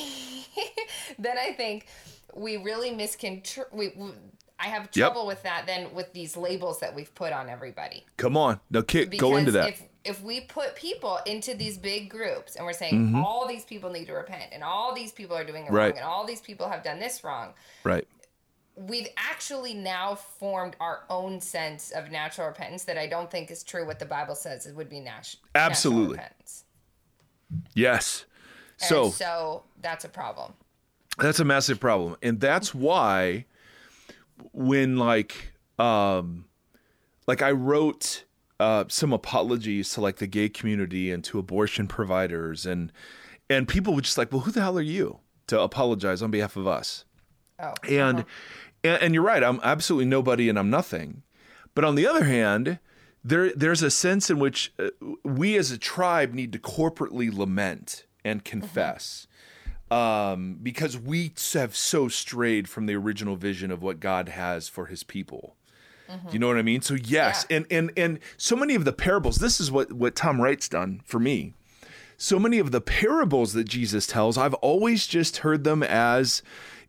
then I think we really misconstrue. We, we, I have trouble with that. Then with these labels that we've put on everybody Come on. Now, kick, go into that. if if we put people into these big groups and we're saying Mm-hmm. all these people need to repent and all these people are doing it Right. wrong and all these people have done this wrong, right. We've actually now formed our own sense of natural repentance that I don't think is true. What the Bible says it would be nat- Absolutely. repentance. Yes. And So so that's a problem. that's a massive problem, and that's why when like um like I wrote uh some apologies to like the gay community and to abortion providers and and people were just like, well, who the hell are you to apologize on behalf of us? Oh, and, and and you're right i'm absolutely nobody and i'm nothing but on the other hand there there's a sense in which uh, we as a tribe need to corporately lament and confess um, because we have so strayed from the original vision of what god has for his people Do you know what I mean? So yes, Yeah. and and and so many of the parables. This is what what Tom Wright's done for me so many of the parables that Jesus tells, I've always just heard them as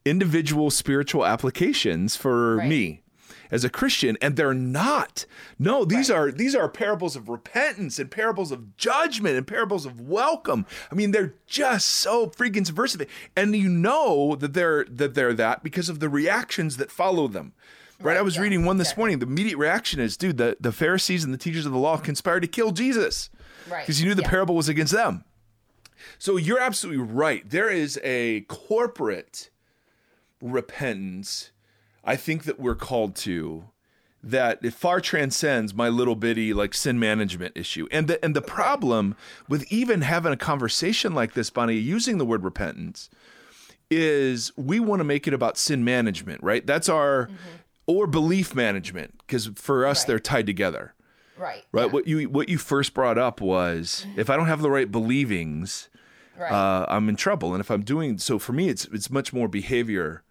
individual spiritual applications for Right. me as a Christian and they're not. No, these are these are parables of repentance and parables of judgment and parables of welcome. I mean, they're just so freaking subversive. And you know that they're that they're that because of the reactions that follow them. Right, I was yeah, reading one this exactly. morning. The immediate reaction is, dude, the, the Pharisees and the teachers of the law conspired to kill Jesus Right. because you knew the Yeah. parable was against them. So you're absolutely right. There is a corporate repentance, I think that we're called to that it far transcends my little bitty like sin management issue. And the and the problem with even having a conversation like this, Bonnie, using the word repentance, is we want to make it about sin management, right? That's our or belief management, because for us Right. they're tied together Right. right yeah, what you what you first brought up was if i don't have the right believings Right. uh, i'm in trouble and if i'm doing so for me it's it's much more behavior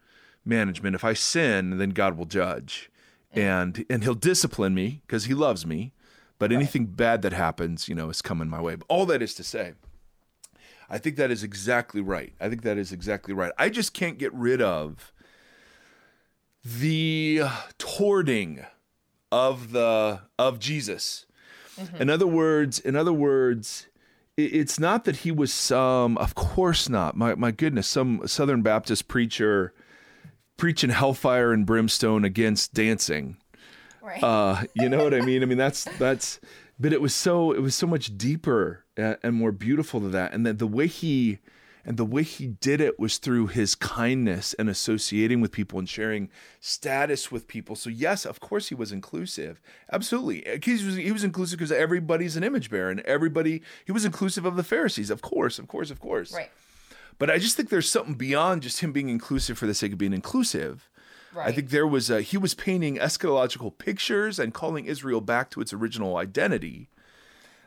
management. If i sin then god will judge. Mm. And and he'll discipline me because he loves me. But anything bad that happens you know is coming my way. But all that is to say i think that is exactly right. I think that is exactly right. I just can't get rid of the towarding of the of Jesus. Mm-hmm. In other words, in other words, it's not that he was some of course not. My my goodness, some Southern Baptist preacher preaching hellfire and brimstone against dancing. right. Uh, you know what I mean? I mean that's that's but it was so it was so much deeper and, and more beautiful than that. And that the way he and the way he did it was through his kindness and associating with people and sharing status with people. So yes, of course he was inclusive. Absolutely. He was, he was inclusive because everybody's an image bearer and everybody he was inclusive of the Pharisees. Of course, of course, of course. right. But I just think there's something beyond just him being inclusive for the sake of being inclusive. I think there was a, he was painting eschatological pictures and calling Israel back to its original identity.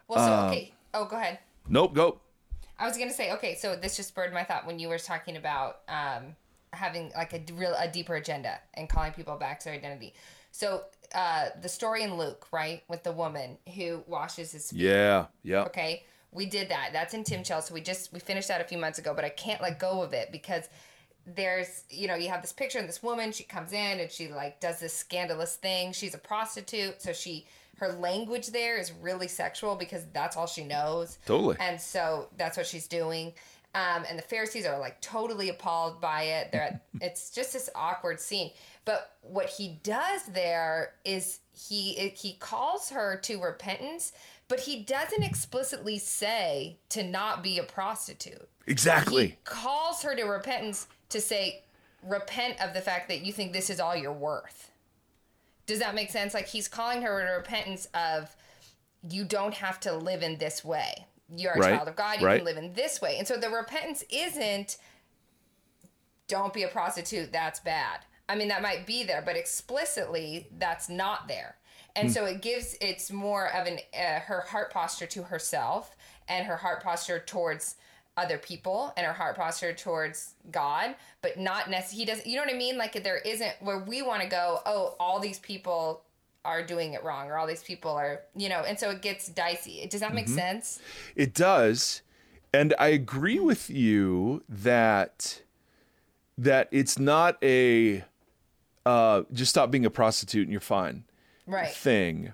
Well, so uh, okay. Oh, go ahead. Nope, go. I was gonna say, okay, so this just spurred my thought when you were talking about um, having like a real a deeper agenda and calling people back to their identity. So uh, the story in Luke, right, with the woman who washes his feet. Yeah, yeah. Okay, we did that. That's in Tim Chell. So We just we finished that a few months ago, but I can't let go of it because there's you know you have this picture of this woman. She comes in and she like does this scandalous thing. She's a prostitute, so she her language there is really sexual because that's all she knows. Totally. And so that's what she's doing. Um, and the Pharisees are like totally appalled by it. They're at, it's just this awkward scene. But what he does there is he he calls her to repentance, but he doesn't explicitly say to not be a prostitute. Exactly. He calls her to repentance to say, repent of the fact that you think this is all you're worth. Does that make sense? Like he's calling her to repentance of you don't have to live in this way. you're a Right, child of God. You right. can live in this way. And so the repentance isn't don't be a prostitute. That's bad. I mean, that might be there, but explicitly, that's not there. And so it gives it's more of an uh, her heart posture to herself and her heart posture towards other people and her heart posture towards God, but not necessarily. He doesn't. You know what I mean? Like there isn't where we want to go. Oh, all these people are doing it wrong, or all these people are, you know. And so it gets dicey. Does that make Mm-hmm. sense? It does. And I agree with you that that it's not a uh, just stop being a prostitute and you're fine Right. thing.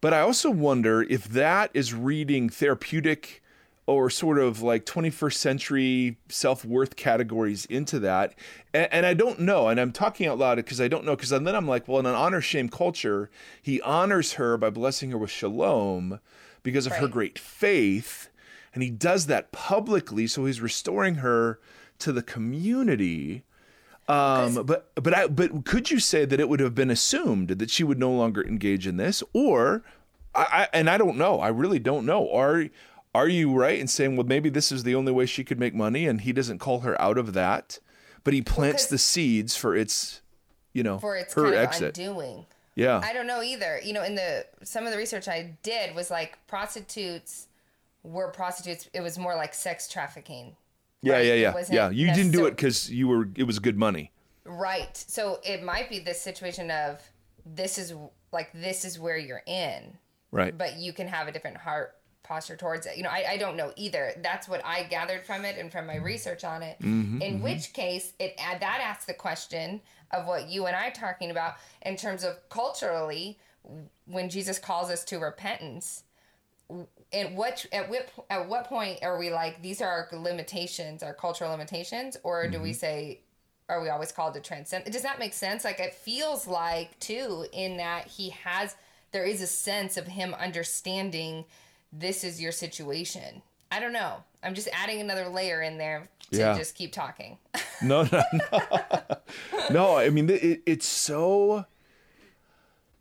But I also wonder if that is reading therapeutic or sort of like 21st century self worth categories into that. And, and I don't know. And I'm talking out loud because I don't know. Because then I'm like, well, in an honor shame culture, he honors her by blessing her with shalom because of her great faith. And he does that publicly. So he's restoring her to the community. Um, but but I but could you say that it would have been assumed that she would no longer engage in this, or I, I and I don't know, I really don't know. Are are you right in saying well maybe this is the only way she could make money, and he doesn't call her out of that, but he plants the seeds for its, you know, For its her kind of exit. undoing. Yeah, I don't know either. You know, in the some of the research I did was like prostitutes were prostitutes. It was more like sex trafficking. Yeah, right? yeah, yeah, yeah. You didn't do it because you were it was good money. Right. So it might be this situation of this is like this is where you're in, Right. but you can have a different heart posture towards it. You know, I, I don't know either. That's what I gathered from it and from my research on it. Mm-hmm, in which case, it that asks the question of what you and I are talking about in terms of culturally, when Jesus calls us to repentance. At what at what at what point are we like these are our limitations, our cultural limitations, or do Mm-hmm. we say are we always called to transcend? Does that make sense? Like it feels like too in that he has there is a sense of him understanding this is your situation. I don't know. I'm just adding another layer in there to Yeah. just keep talking. No, no, no. no, I mean it, it's so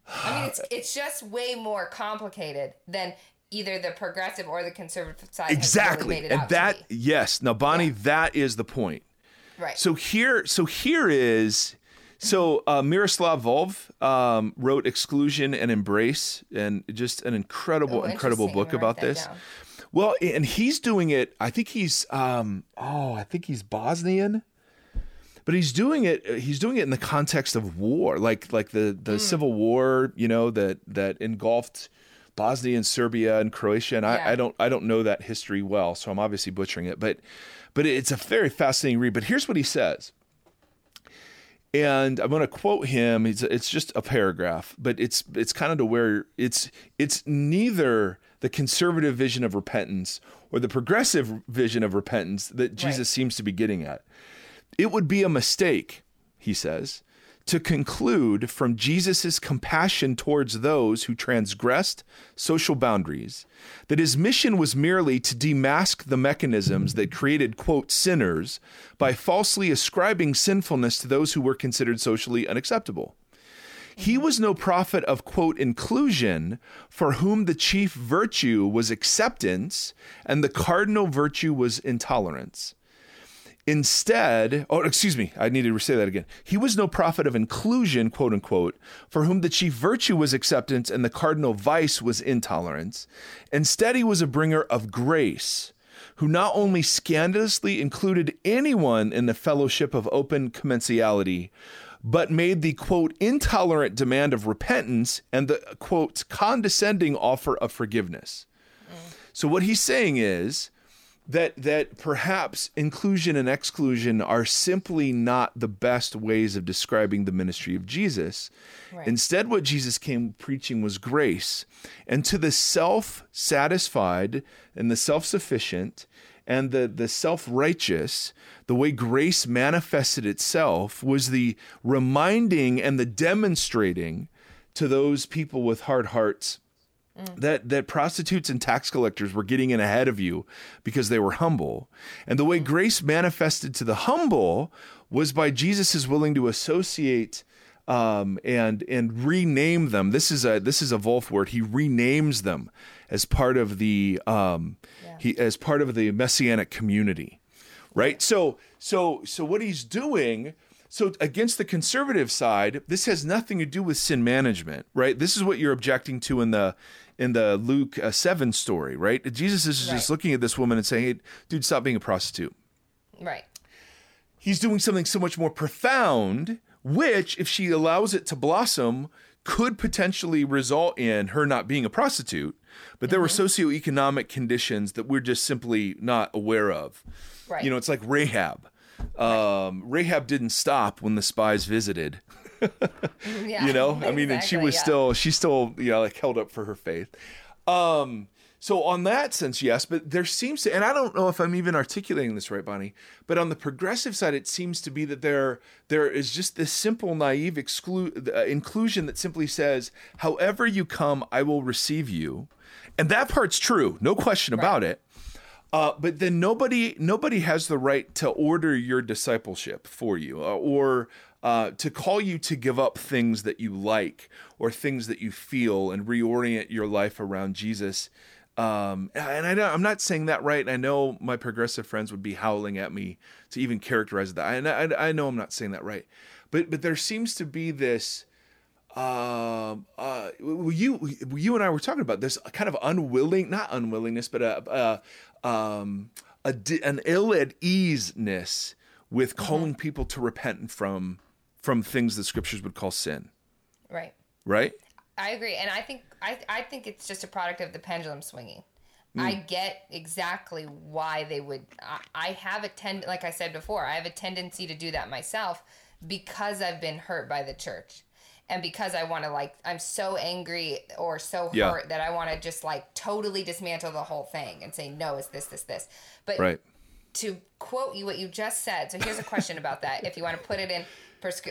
I mean, it's it's just way more complicated than either the progressive or the conservative side exactly has really made it and that yes. Now bonnie Yeah. that is the point. Right. so here so here is so uh, Miroslav Volf um, wrote exclusion and embrace and just an incredible Oh, incredible book about this. down. well and he's doing it i think he's um, oh i think he's bosnian but he's doing it he's doing it in the context of war like like the the civil war you know that that engulfed Bosnia and Serbia and Croatia and I, Yeah. I don't I don't know that history well so I'm obviously butchering it but but it's a very fascinating read but here's what he says and I'm going to quote him it's it's just a paragraph but it's it's kind of to where it's it's neither the conservative vision of repentance or the progressive vision of repentance that Jesus Right. seems to be getting at it would be a mistake, he says, to conclude from Jesus' compassion towards those who transgressed social boundaries that his mission was merely to demask the mechanisms that created, quote, sinners by falsely ascribing sinfulness to those who were considered socially unacceptable. He was no prophet of, quote, inclusion, for whom the chief virtue was acceptance and the cardinal virtue was intolerance. Instead, oh, excuse me, I needed to say that again. He was no prophet of inclusion, quote unquote, for whom the chief virtue was acceptance and the cardinal vice was intolerance. Instead, he was a bringer of grace, who not only scandalously included anyone in the fellowship of open commensality, but made the quote intolerant demand of repentance and the quote condescending offer of forgiveness. So what he's saying is that that perhaps inclusion and exclusion are simply not the best ways of describing the ministry of Jesus. Right. Instead, what Jesus came preaching was grace. And to the self-satisfied and the self-sufficient and the, the self-righteous, the way grace manifested itself was the reminding and the demonstrating to those people with hard hearts that that prostitutes and tax collectors were getting in ahead of you because they were humble. And the way grace manifested to the humble was by Jesus is willing to associate um, and and rename them. This is a this is a Volf word. He renames them as part of the um, yeah. he as part of the messianic community, right? So so so what he's doing. So against the conservative side, this has nothing to do with sin management, right? This is what you're objecting to in the in the Luke uh, seven story, right? Jesus is right. just looking at this woman and saying, "Hey, dude, stop being a prostitute." Right. He's doing something so much more profound which, if she allows it to blossom, could potentially result in her not being a prostitute. But there mm-hmm. were socioeconomic conditions that we're just simply not aware of. Right. You know, it's like Rahab. Um, Rahab didn't stop when the spies visited. yeah, you know, I mean, and she was yeah. still, she still, you know, like held up for her faith. Um, so on that sense, yes, but there seems to, and I don't know if I'm even articulating this right, Bonnie, but on the progressive side, it seems to be that there there is just this simple, naive exclu- uh, inclusion that simply says, "However you come, I will receive you," and that part's true, no question right. about it. Uh, but then nobody nobody has the right to order your discipleship for you, uh, or uh, to call you to give up things that you like or things that you feel and reorient your life around Jesus um, and I I'm not saying that right. I know my progressive friends would be howling at me to even characterize that. And I, I know I'm not saying that right, but but there seems to be this. Um, uh, you you and I were talking about this kind of unwilling, not unwillingness, but a, a um a, an ill at easeness with mm-hmm. calling mm-hmm. people to repent from from things the scriptures would call sin. Right. Right. I agree, and I think I I think it's just a product of the pendulum swinging. Mm. I get exactly why they would. I, I have a tend, like I said before, I have a tendency to do that myself because I've been hurt by the church, and because I want to like I'm so angry or so yeah. hurt that I want to just like totally dismantle the whole thing and say no, it's this, this, this. But right. to quote you what you just said, so here's a question about that. If you want to put it in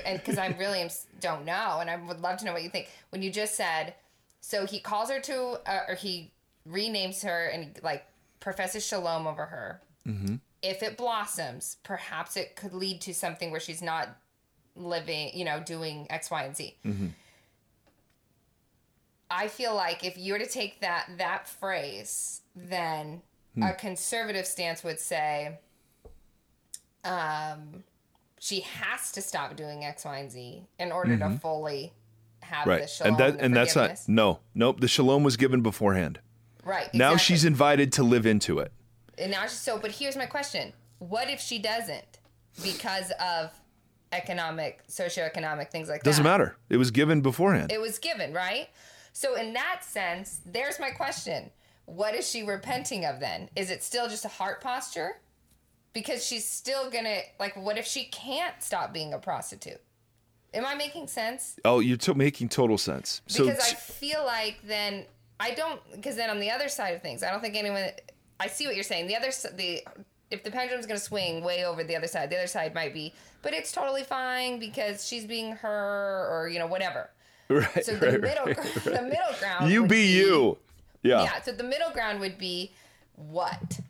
and because I really am, don't know, and I would love to know what you think. When you just said, so he calls her to, uh, or he renames her and like professes shalom over her. Mm-hmm. If it blossoms, perhaps it could lead to something where she's not living, you know, doing X, Y, and Z. Mm-hmm. I feel like if you were to take that that phrase, then hmm. a conservative stance would say, um, she has to stop doing X, Y, and Z in order mm-hmm. to fully have right. the shalom and that and, that's not no nope. The shalom was given beforehand. Right. Exactly. Now she's invited to live into it. And now she's so. But here's my question: What if she doesn't because of economic, socioeconomic things like that? Doesn't matter. It was given beforehand. It was given, right? So in that sense, there's my question: What is she repenting of then? Is it still just a heart posture? because she's still gonna like what if she can't stop being a prostitute am i making sense oh you're t- making total sense because so, i feel like then i don't because then on the other side of things i don't think anyone i see what you're saying the other the if the pendulum's going to swing way over the other side the other side might be but it's totally fine because she's being her or you know whatever right so the right, middle right, right. the middle ground you be, be you yeah yeah so the middle ground would be what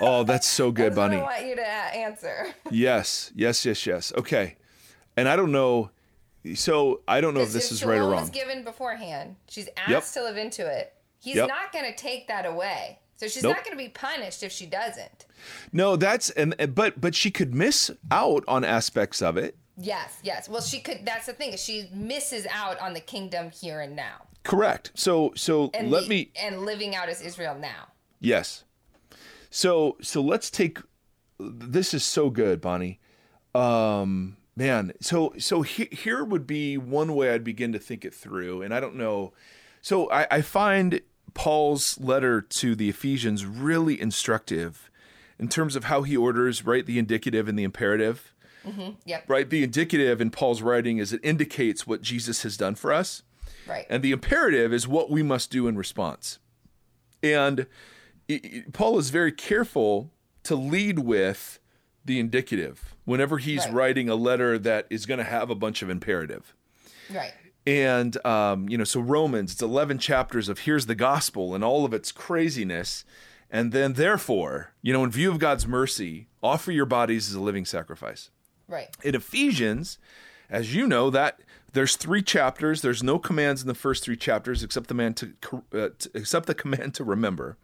Oh, that's so good, that's Bunny. I want you to uh, answer. yes, yes, yes, yes. Okay, and I don't know. So I don't know if this is right or wrong. Was given beforehand. She's asked yep. to live into it. He's yep. not going to take that away. So she's nope. not going to be punished if she doesn't. No, that's and but but she could miss out on aspects of it. Yes, yes. Well, she could. That's the thing. She misses out on the kingdom here and now. Correct. So so and let the, me and living out as Israel now. Yes. So so let's take this is so good, Bonnie. Um, man, so so he, here would be one way I'd begin to think it through, and I don't know. So I, I find Paul's letter to the Ephesians really instructive in terms of how he orders right the indicative and the imperative. Mm-hmm. Yep. Right. The indicative in Paul's writing is it indicates what Jesus has done for us. Right. And the imperative is what we must do in response. And Paul is very careful to lead with the indicative whenever he's right. writing a letter that is going to have a bunch of imperative. Right. And um, you know, so Romans, it's eleven chapters of here's the gospel and all of its craziness, and then therefore, you know, in view of God's mercy, offer your bodies as a living sacrifice. Right. In Ephesians, as you know, that there's three chapters. There's no commands in the first three chapters except the man to, uh, to except the command to remember.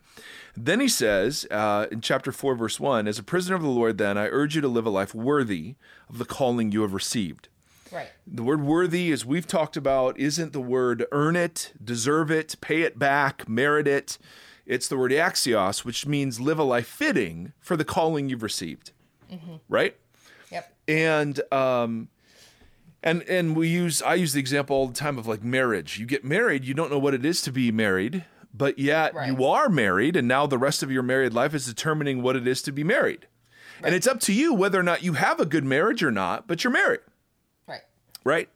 Then he says uh, in chapter 4, verse 1 As a prisoner of the Lord, then, I urge you to live a life worthy of the calling you have received. Right. The word worthy, as we've talked about, isn't the word earn it, deserve it, pay it back, merit it. It's the word axios, which means live a life fitting for the calling you've received. Mm-hmm. Right? Yep. And um and and we use I use the example all the time of like marriage. You get married, you don't know what it is to be married but yet right. you are married, and now the rest of your married life is determining what it is to be married. Right. And it's up to you whether or not you have a good marriage or not, but you're married. Right.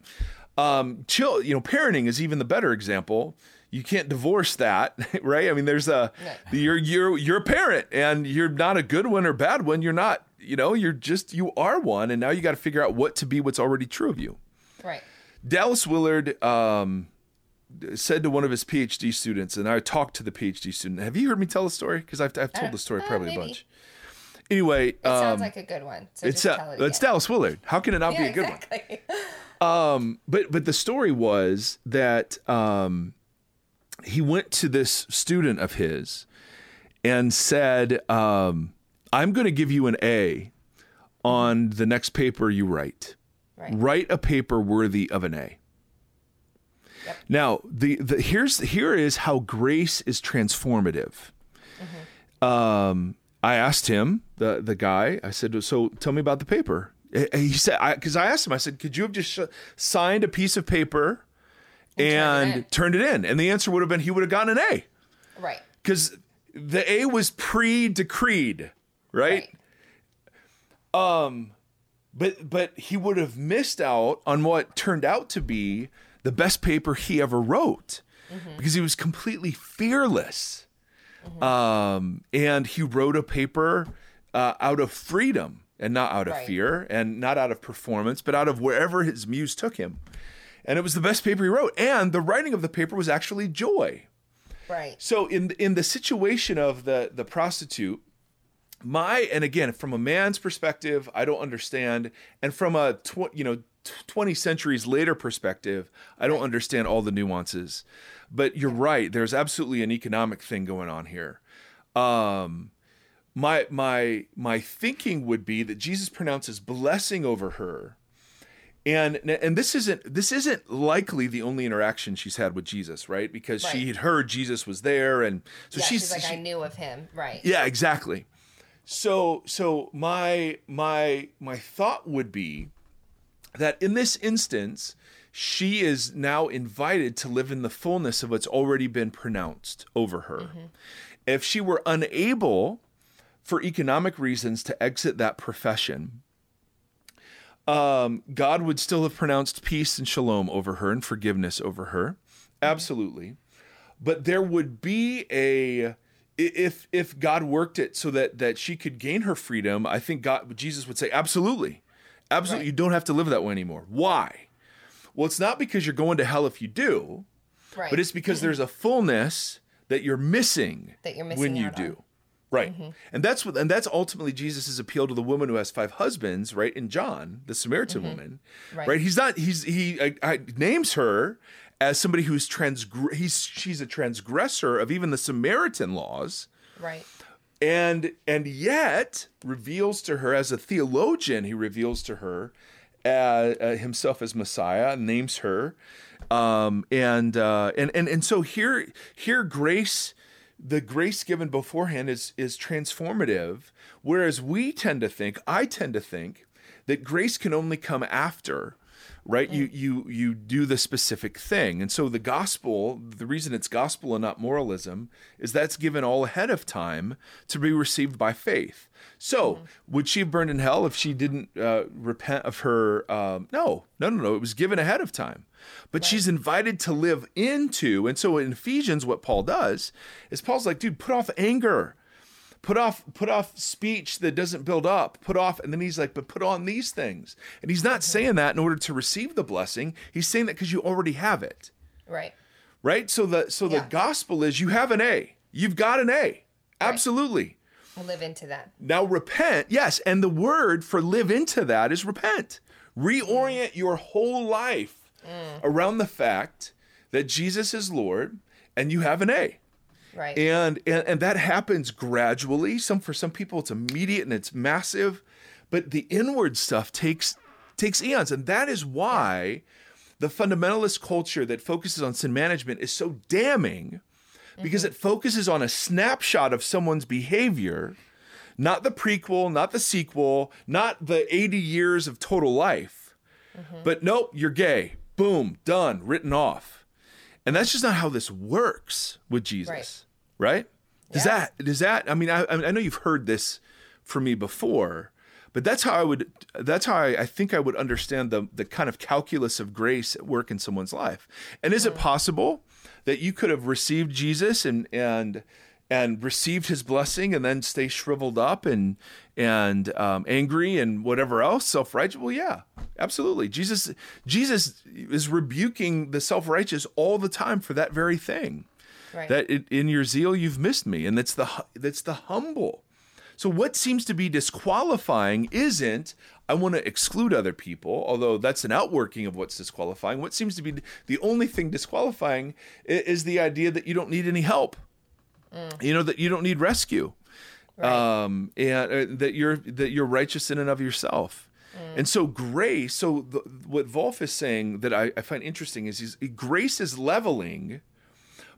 Um, chill, you know, parenting is even the better example. You can't divorce that, right? I mean, there's a no. you're you're you're a parent, and you're not a good one or bad one. You're not, you know, you're just you are one, and now you got to figure out what to be what's already true of you. Right. Dallas Willard, um, said to one of his PhD students, and I talked to the PhD student. Have you heard me tell the story? Because I've, I've told uh, the story uh, probably uh, a bunch. Anyway, it um, sounds like a good one. So it's uh, it it's Dallas Willard. How can it not yeah, be a good exactly. one? Um, but but the story was that um, he went to this student of his and said, um, "I'm going to give you an A on the next paper you write. Right. Write a paper worthy of an A." Now, the, the here's here is how grace is transformative. Mm-hmm. Um, I asked him, the the guy, I said, "So tell me about the paper." He said, "Because I, I, asked him, I said, could you have just sh- signed a piece of paper and, and turned, it turned it in?" And the answer would have been he would have gotten an A. Right. Because the A was pre-decreed, right? right? Um, but but he would have missed out on what turned out to be the best paper he ever wrote mm-hmm. because he was completely fearless. Mm-hmm. Um, and he wrote a paper uh, out of freedom and not out of right. fear and not out of performance, but out of wherever his muse took him. And it was the best paper he wrote. And the writing of the paper was actually joy. Right. So in in the situation of the the prostitute, my and again from a man's perspective, I don't understand, and from a tw- you know 20 centuries later perspective, I don't understand all the nuances. But you're right. There's absolutely an economic thing going on here. Um, my my my thinking would be that Jesus pronounces blessing over her. And and this isn't this isn't likely the only interaction she's had with Jesus, right? Because right. she had heard Jesus was there, and so yeah, she's, she's like, she, I knew of him, right? Yeah, exactly. So so my my my thought would be that in this instance, she is now invited to live in the fullness of what's already been pronounced over her. Mm-hmm. If she were unable, for economic reasons, to exit that profession, um, God would still have pronounced peace and shalom over her and forgiveness over her. Absolutely. But there would be a if if God worked it so that that she could gain her freedom, I think God Jesus would say absolutely. Absolutely, right. you don't have to live that way anymore. Why? Well, it's not because you're going to hell if you do, right. but it's because mm-hmm. there's a fullness that you're missing that you're missing when you do. Right. Mm-hmm. And that's what and that's ultimately Jesus' appeal to the woman who has five husbands, right? In John, the Samaritan mm-hmm. woman. Right. right. He's not he's he I, I, names her as somebody who's transgr he's she's a transgressor of even the Samaritan laws. Right and and yet reveals to her as a theologian he reveals to her uh, uh, himself as messiah names her um, and, uh, and and and so here here grace the grace given beforehand is is transformative whereas we tend to think i tend to think that grace can only come after right? Mm. You you you do the specific thing. And so the gospel, the reason it's gospel and not moralism is that's given all ahead of time to be received by faith. So, mm. would she have burned in hell if she didn't uh, repent of her? Um, no, no, no, no. It was given ahead of time. But right. she's invited to live into. And so in Ephesians, what Paul does is Paul's like, dude, put off anger put off put off speech that doesn't build up put off and then he's like but put on these things. And he's not saying that in order to receive the blessing. He's saying that because you already have it. Right. Right? So the so yeah. the gospel is you have an a. You've got an a. Absolutely. Right. live into that. Now repent. Yes. And the word for live into that is repent. Reorient your whole life Mm. around the fact that Jesus is Lord and you have an A. Right. And, and and that happens gradually. Some for some people it's immediate and it's massive, but the inward stuff takes takes eons, and that is why the fundamentalist culture that focuses on sin management is so damning, because mm-hmm. it focuses on a snapshot of someone's behavior, not the prequel, not the sequel, not the 80 years of total life. Mm-hmm. But nope, you're gay. Boom, done, written off. And that's just not how this works with Jesus, right? Does Yeah. that does that? I mean, I, I know you've heard this from me before, but that's how I would. That's how I, I think I would understand the the kind of calculus of grace at work in someone's life. And is it possible that you could have received Jesus and and and received his blessing and then stay shriveled up and and um, angry and whatever else self righteous? Well, yeah, absolutely. Jesus Jesus is rebuking the self righteous all the time for that very thing right. that it, in your zeal you've missed me and that's the that's the humble so what seems to be disqualifying isn't i want to exclude other people although that's an outworking of what's disqualifying what seems to be the only thing disqualifying is the idea that you don't need any help you know that you don't need rescue Right. um, and uh, that you're that you're righteous in and of yourself. And so grace, so the, what Volf is saying that I, I find interesting is he's, grace is leveling,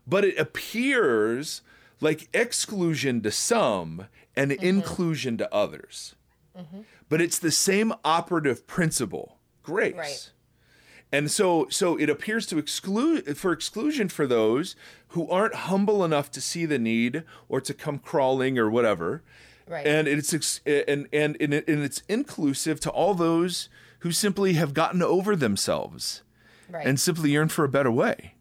but it appears like exclusion to some and mm-hmm. inclusion to others. Mm-hmm. But it's the same operative principle, grace. Right. And so so it appears to exclude for exclusion for those who aren't humble enough to see the need or to come crawling or whatever. Right. And it's and and, and it's inclusive to all those who simply have gotten over themselves right. and simply yearn for a better way.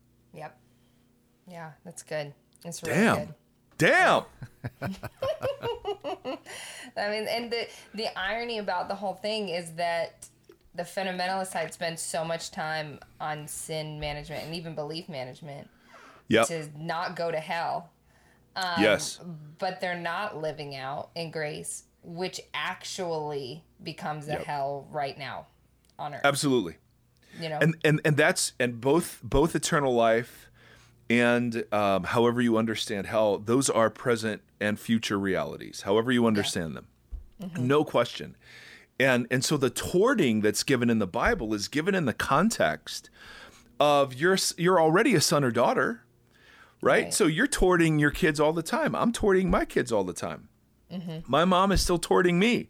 Yeah, that's good. That's really Damn. good. Damn. I mean, and the the irony about the whole thing is that the fundamentalist side spends so much time on sin management and even belief management Yep. to not go to hell, Um, yes. but they're not living out in grace, which actually becomes a Yep. hell right now on earth. Absolutely. You know, and and and that's and both both eternal life and um, however you understand hell those are present and future realities however you understand them. Mm-hmm. No question. And and so the towarding that's given in the bible is given in the context of you're you're already a son or daughter right, Right. so you're towarding your kids all the time. I'm towarding my kids all the time. Mm-hmm. My mom is still towarding me.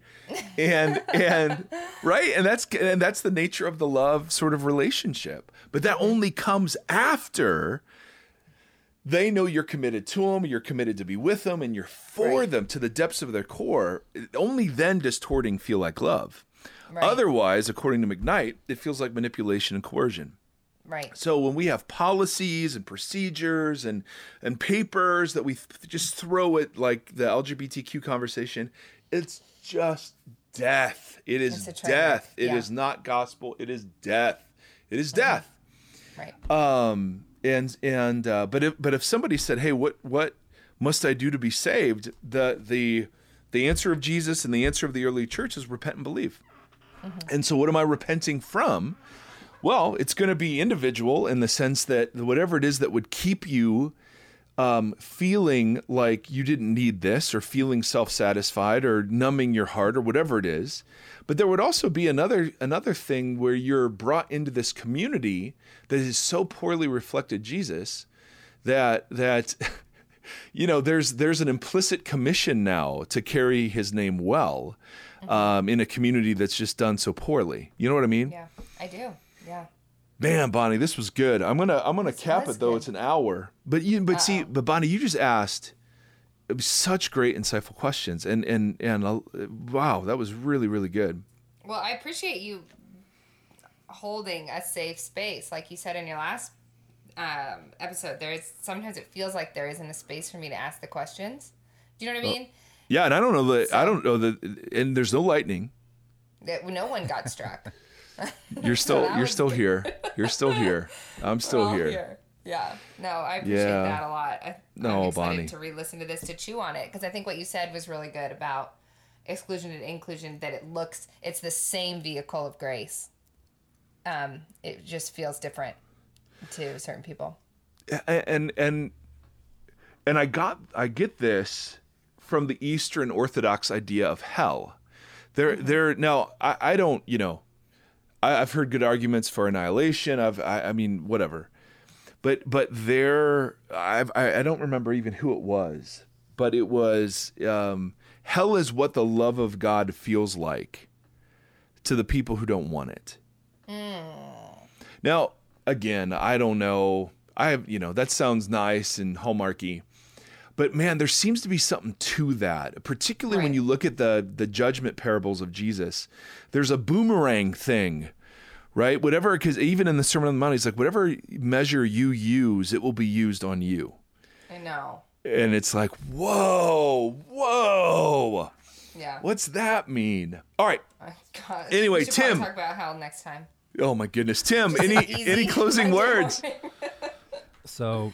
And and right? And that's and that's the nature of the love sort of relationship. But that mm-hmm. only comes after they know you're committed to them you're committed to be with them and you're for Right. them to the depths of their core only then does towarding feel like love Right. otherwise according to mcknight it feels like manipulation and coercion right? so when we have policies and procedures and and papers that we th- just throw at like the LGBTQ conversation, it's just death. It is It's a traitor. death. It is not gospel. It is death. It is death. Right. Um and and uh, but if but if somebody said, "Hey, what what must I do to be saved?" the the the answer of Jesus and the answer of the early church is repent and believe. And so, what am I repenting from? Well, it's going to be individual in the sense that whatever it is that would keep you um, feeling like you didn't need this or feeling self-satisfied or numbing your heart or whatever it is. But there would also be another another thing where you're brought into this community that is so poorly reflected Jesus that that you know there's there's an implicit commission now to carry his name well um, in a community that's just done so poorly. You know what I mean? Yeah, I do. Yeah. Man, Bonnie, this was good. I'm gonna I'm gonna cap it though. good. It's an hour. But you but see, but Bonnie, you just asked such great, insightful questions, and and and uh, wow, that was really really good. Well, I appreciate you holding a safe space, like you said in your last um, episode. There is sometimes it feels like there isn't a space for me to ask the questions. Do you know what I mean? Yeah, and I don't know that I don't know that, and there's no lightning. That no one got struck. You're still you're still here. You're still here. I'm still All here. Yeah. No, I appreciate Yeah. that a lot. I, No, I'm excited Bonnie. to re-listen to this to chew on it because I think what you said was really good about exclusion and inclusion. That it looks it's the same vehicle of grace. um, it just feels different to certain people. And and and I got I get this from the Eastern Orthodox idea of hell. There mm-hmm. there now I, I don't you know I, have heard good arguments for annihilation. I've I, I mean whatever, but but there I've, I I don't remember even who it was, but it was um, hell is what the love of God feels like to the people who don't want it. Mm. Now again, I don't know. I have you know that sounds nice and hallmarky. But man, there seems to be something to that, particularly right. when you look at the the judgment parables of Jesus. There's a boomerang thing, right? Whatever, because even in the Sermon on the Mount, he's like, whatever measure you use, it will be used on you. I know. And it's like, whoa, whoa. Yeah. What's that mean? All right. Oh, anyway, Tim. Talk about hell next time. Oh my goodness, Tim. any any closing words? so,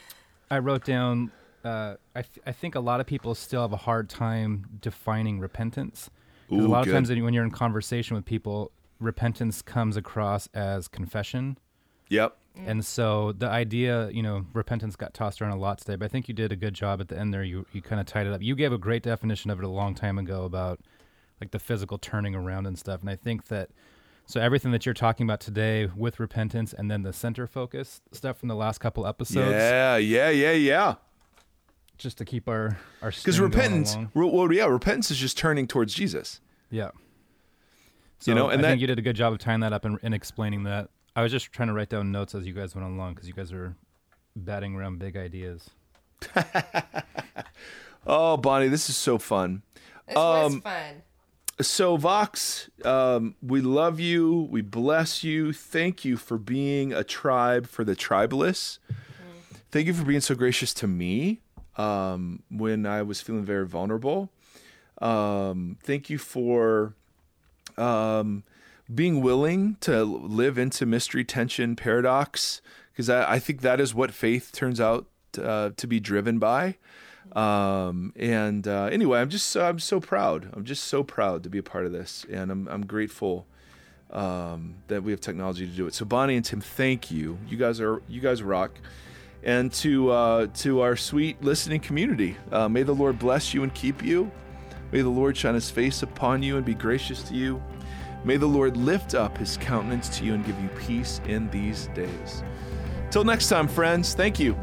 I wrote down uh, I, th- I think a lot of people still have a hard time defining repentance. Ooh, a lot good. of times when you're in conversation with people, repentance comes across as confession. Yep. And so the idea, you know, repentance got tossed around a lot today, but I think you did a good job at the end there. You you kind of tied it up. You gave a great definition of it a long time ago about like the physical turning around and stuff. And I think that so everything that you're talking about today with repentance and then the center focus stuff from the last couple episodes. Yeah, yeah, yeah, yeah just to keep our our because repentance. well, yeah, repentance is just turning towards Jesus. Yeah. So you know, and I that, think you did a good job of tying that up and, and explaining that. I was just trying to write down notes as you guys went along because you guys are batting around big ideas. oh, Bonnie, this is so fun. This um, was fun. So, Vox, um, we love you. We bless you. Thank you for being a tribe for the tribalists. Mm. Thank you for being so gracious to me um, when I was feeling very vulnerable. Um, thank you for um, being willing to live into mystery, tension, paradox, because I, I, think that is what faith turns out uh, to be driven by. Um, and uh, anyway, I'm just I'm so proud. I'm just so proud to be a part of this, and I'm I'm grateful um, that we have technology to do it. So Bonnie and Tim, thank you. You guys are you guys rock and to uh, to our sweet listening community. Uh, may the Lord bless you and keep you. May the Lord shine His face upon you and be gracious to you. May the Lord lift up His countenance to you and give you peace in these days. Till next time, friends. Thank you.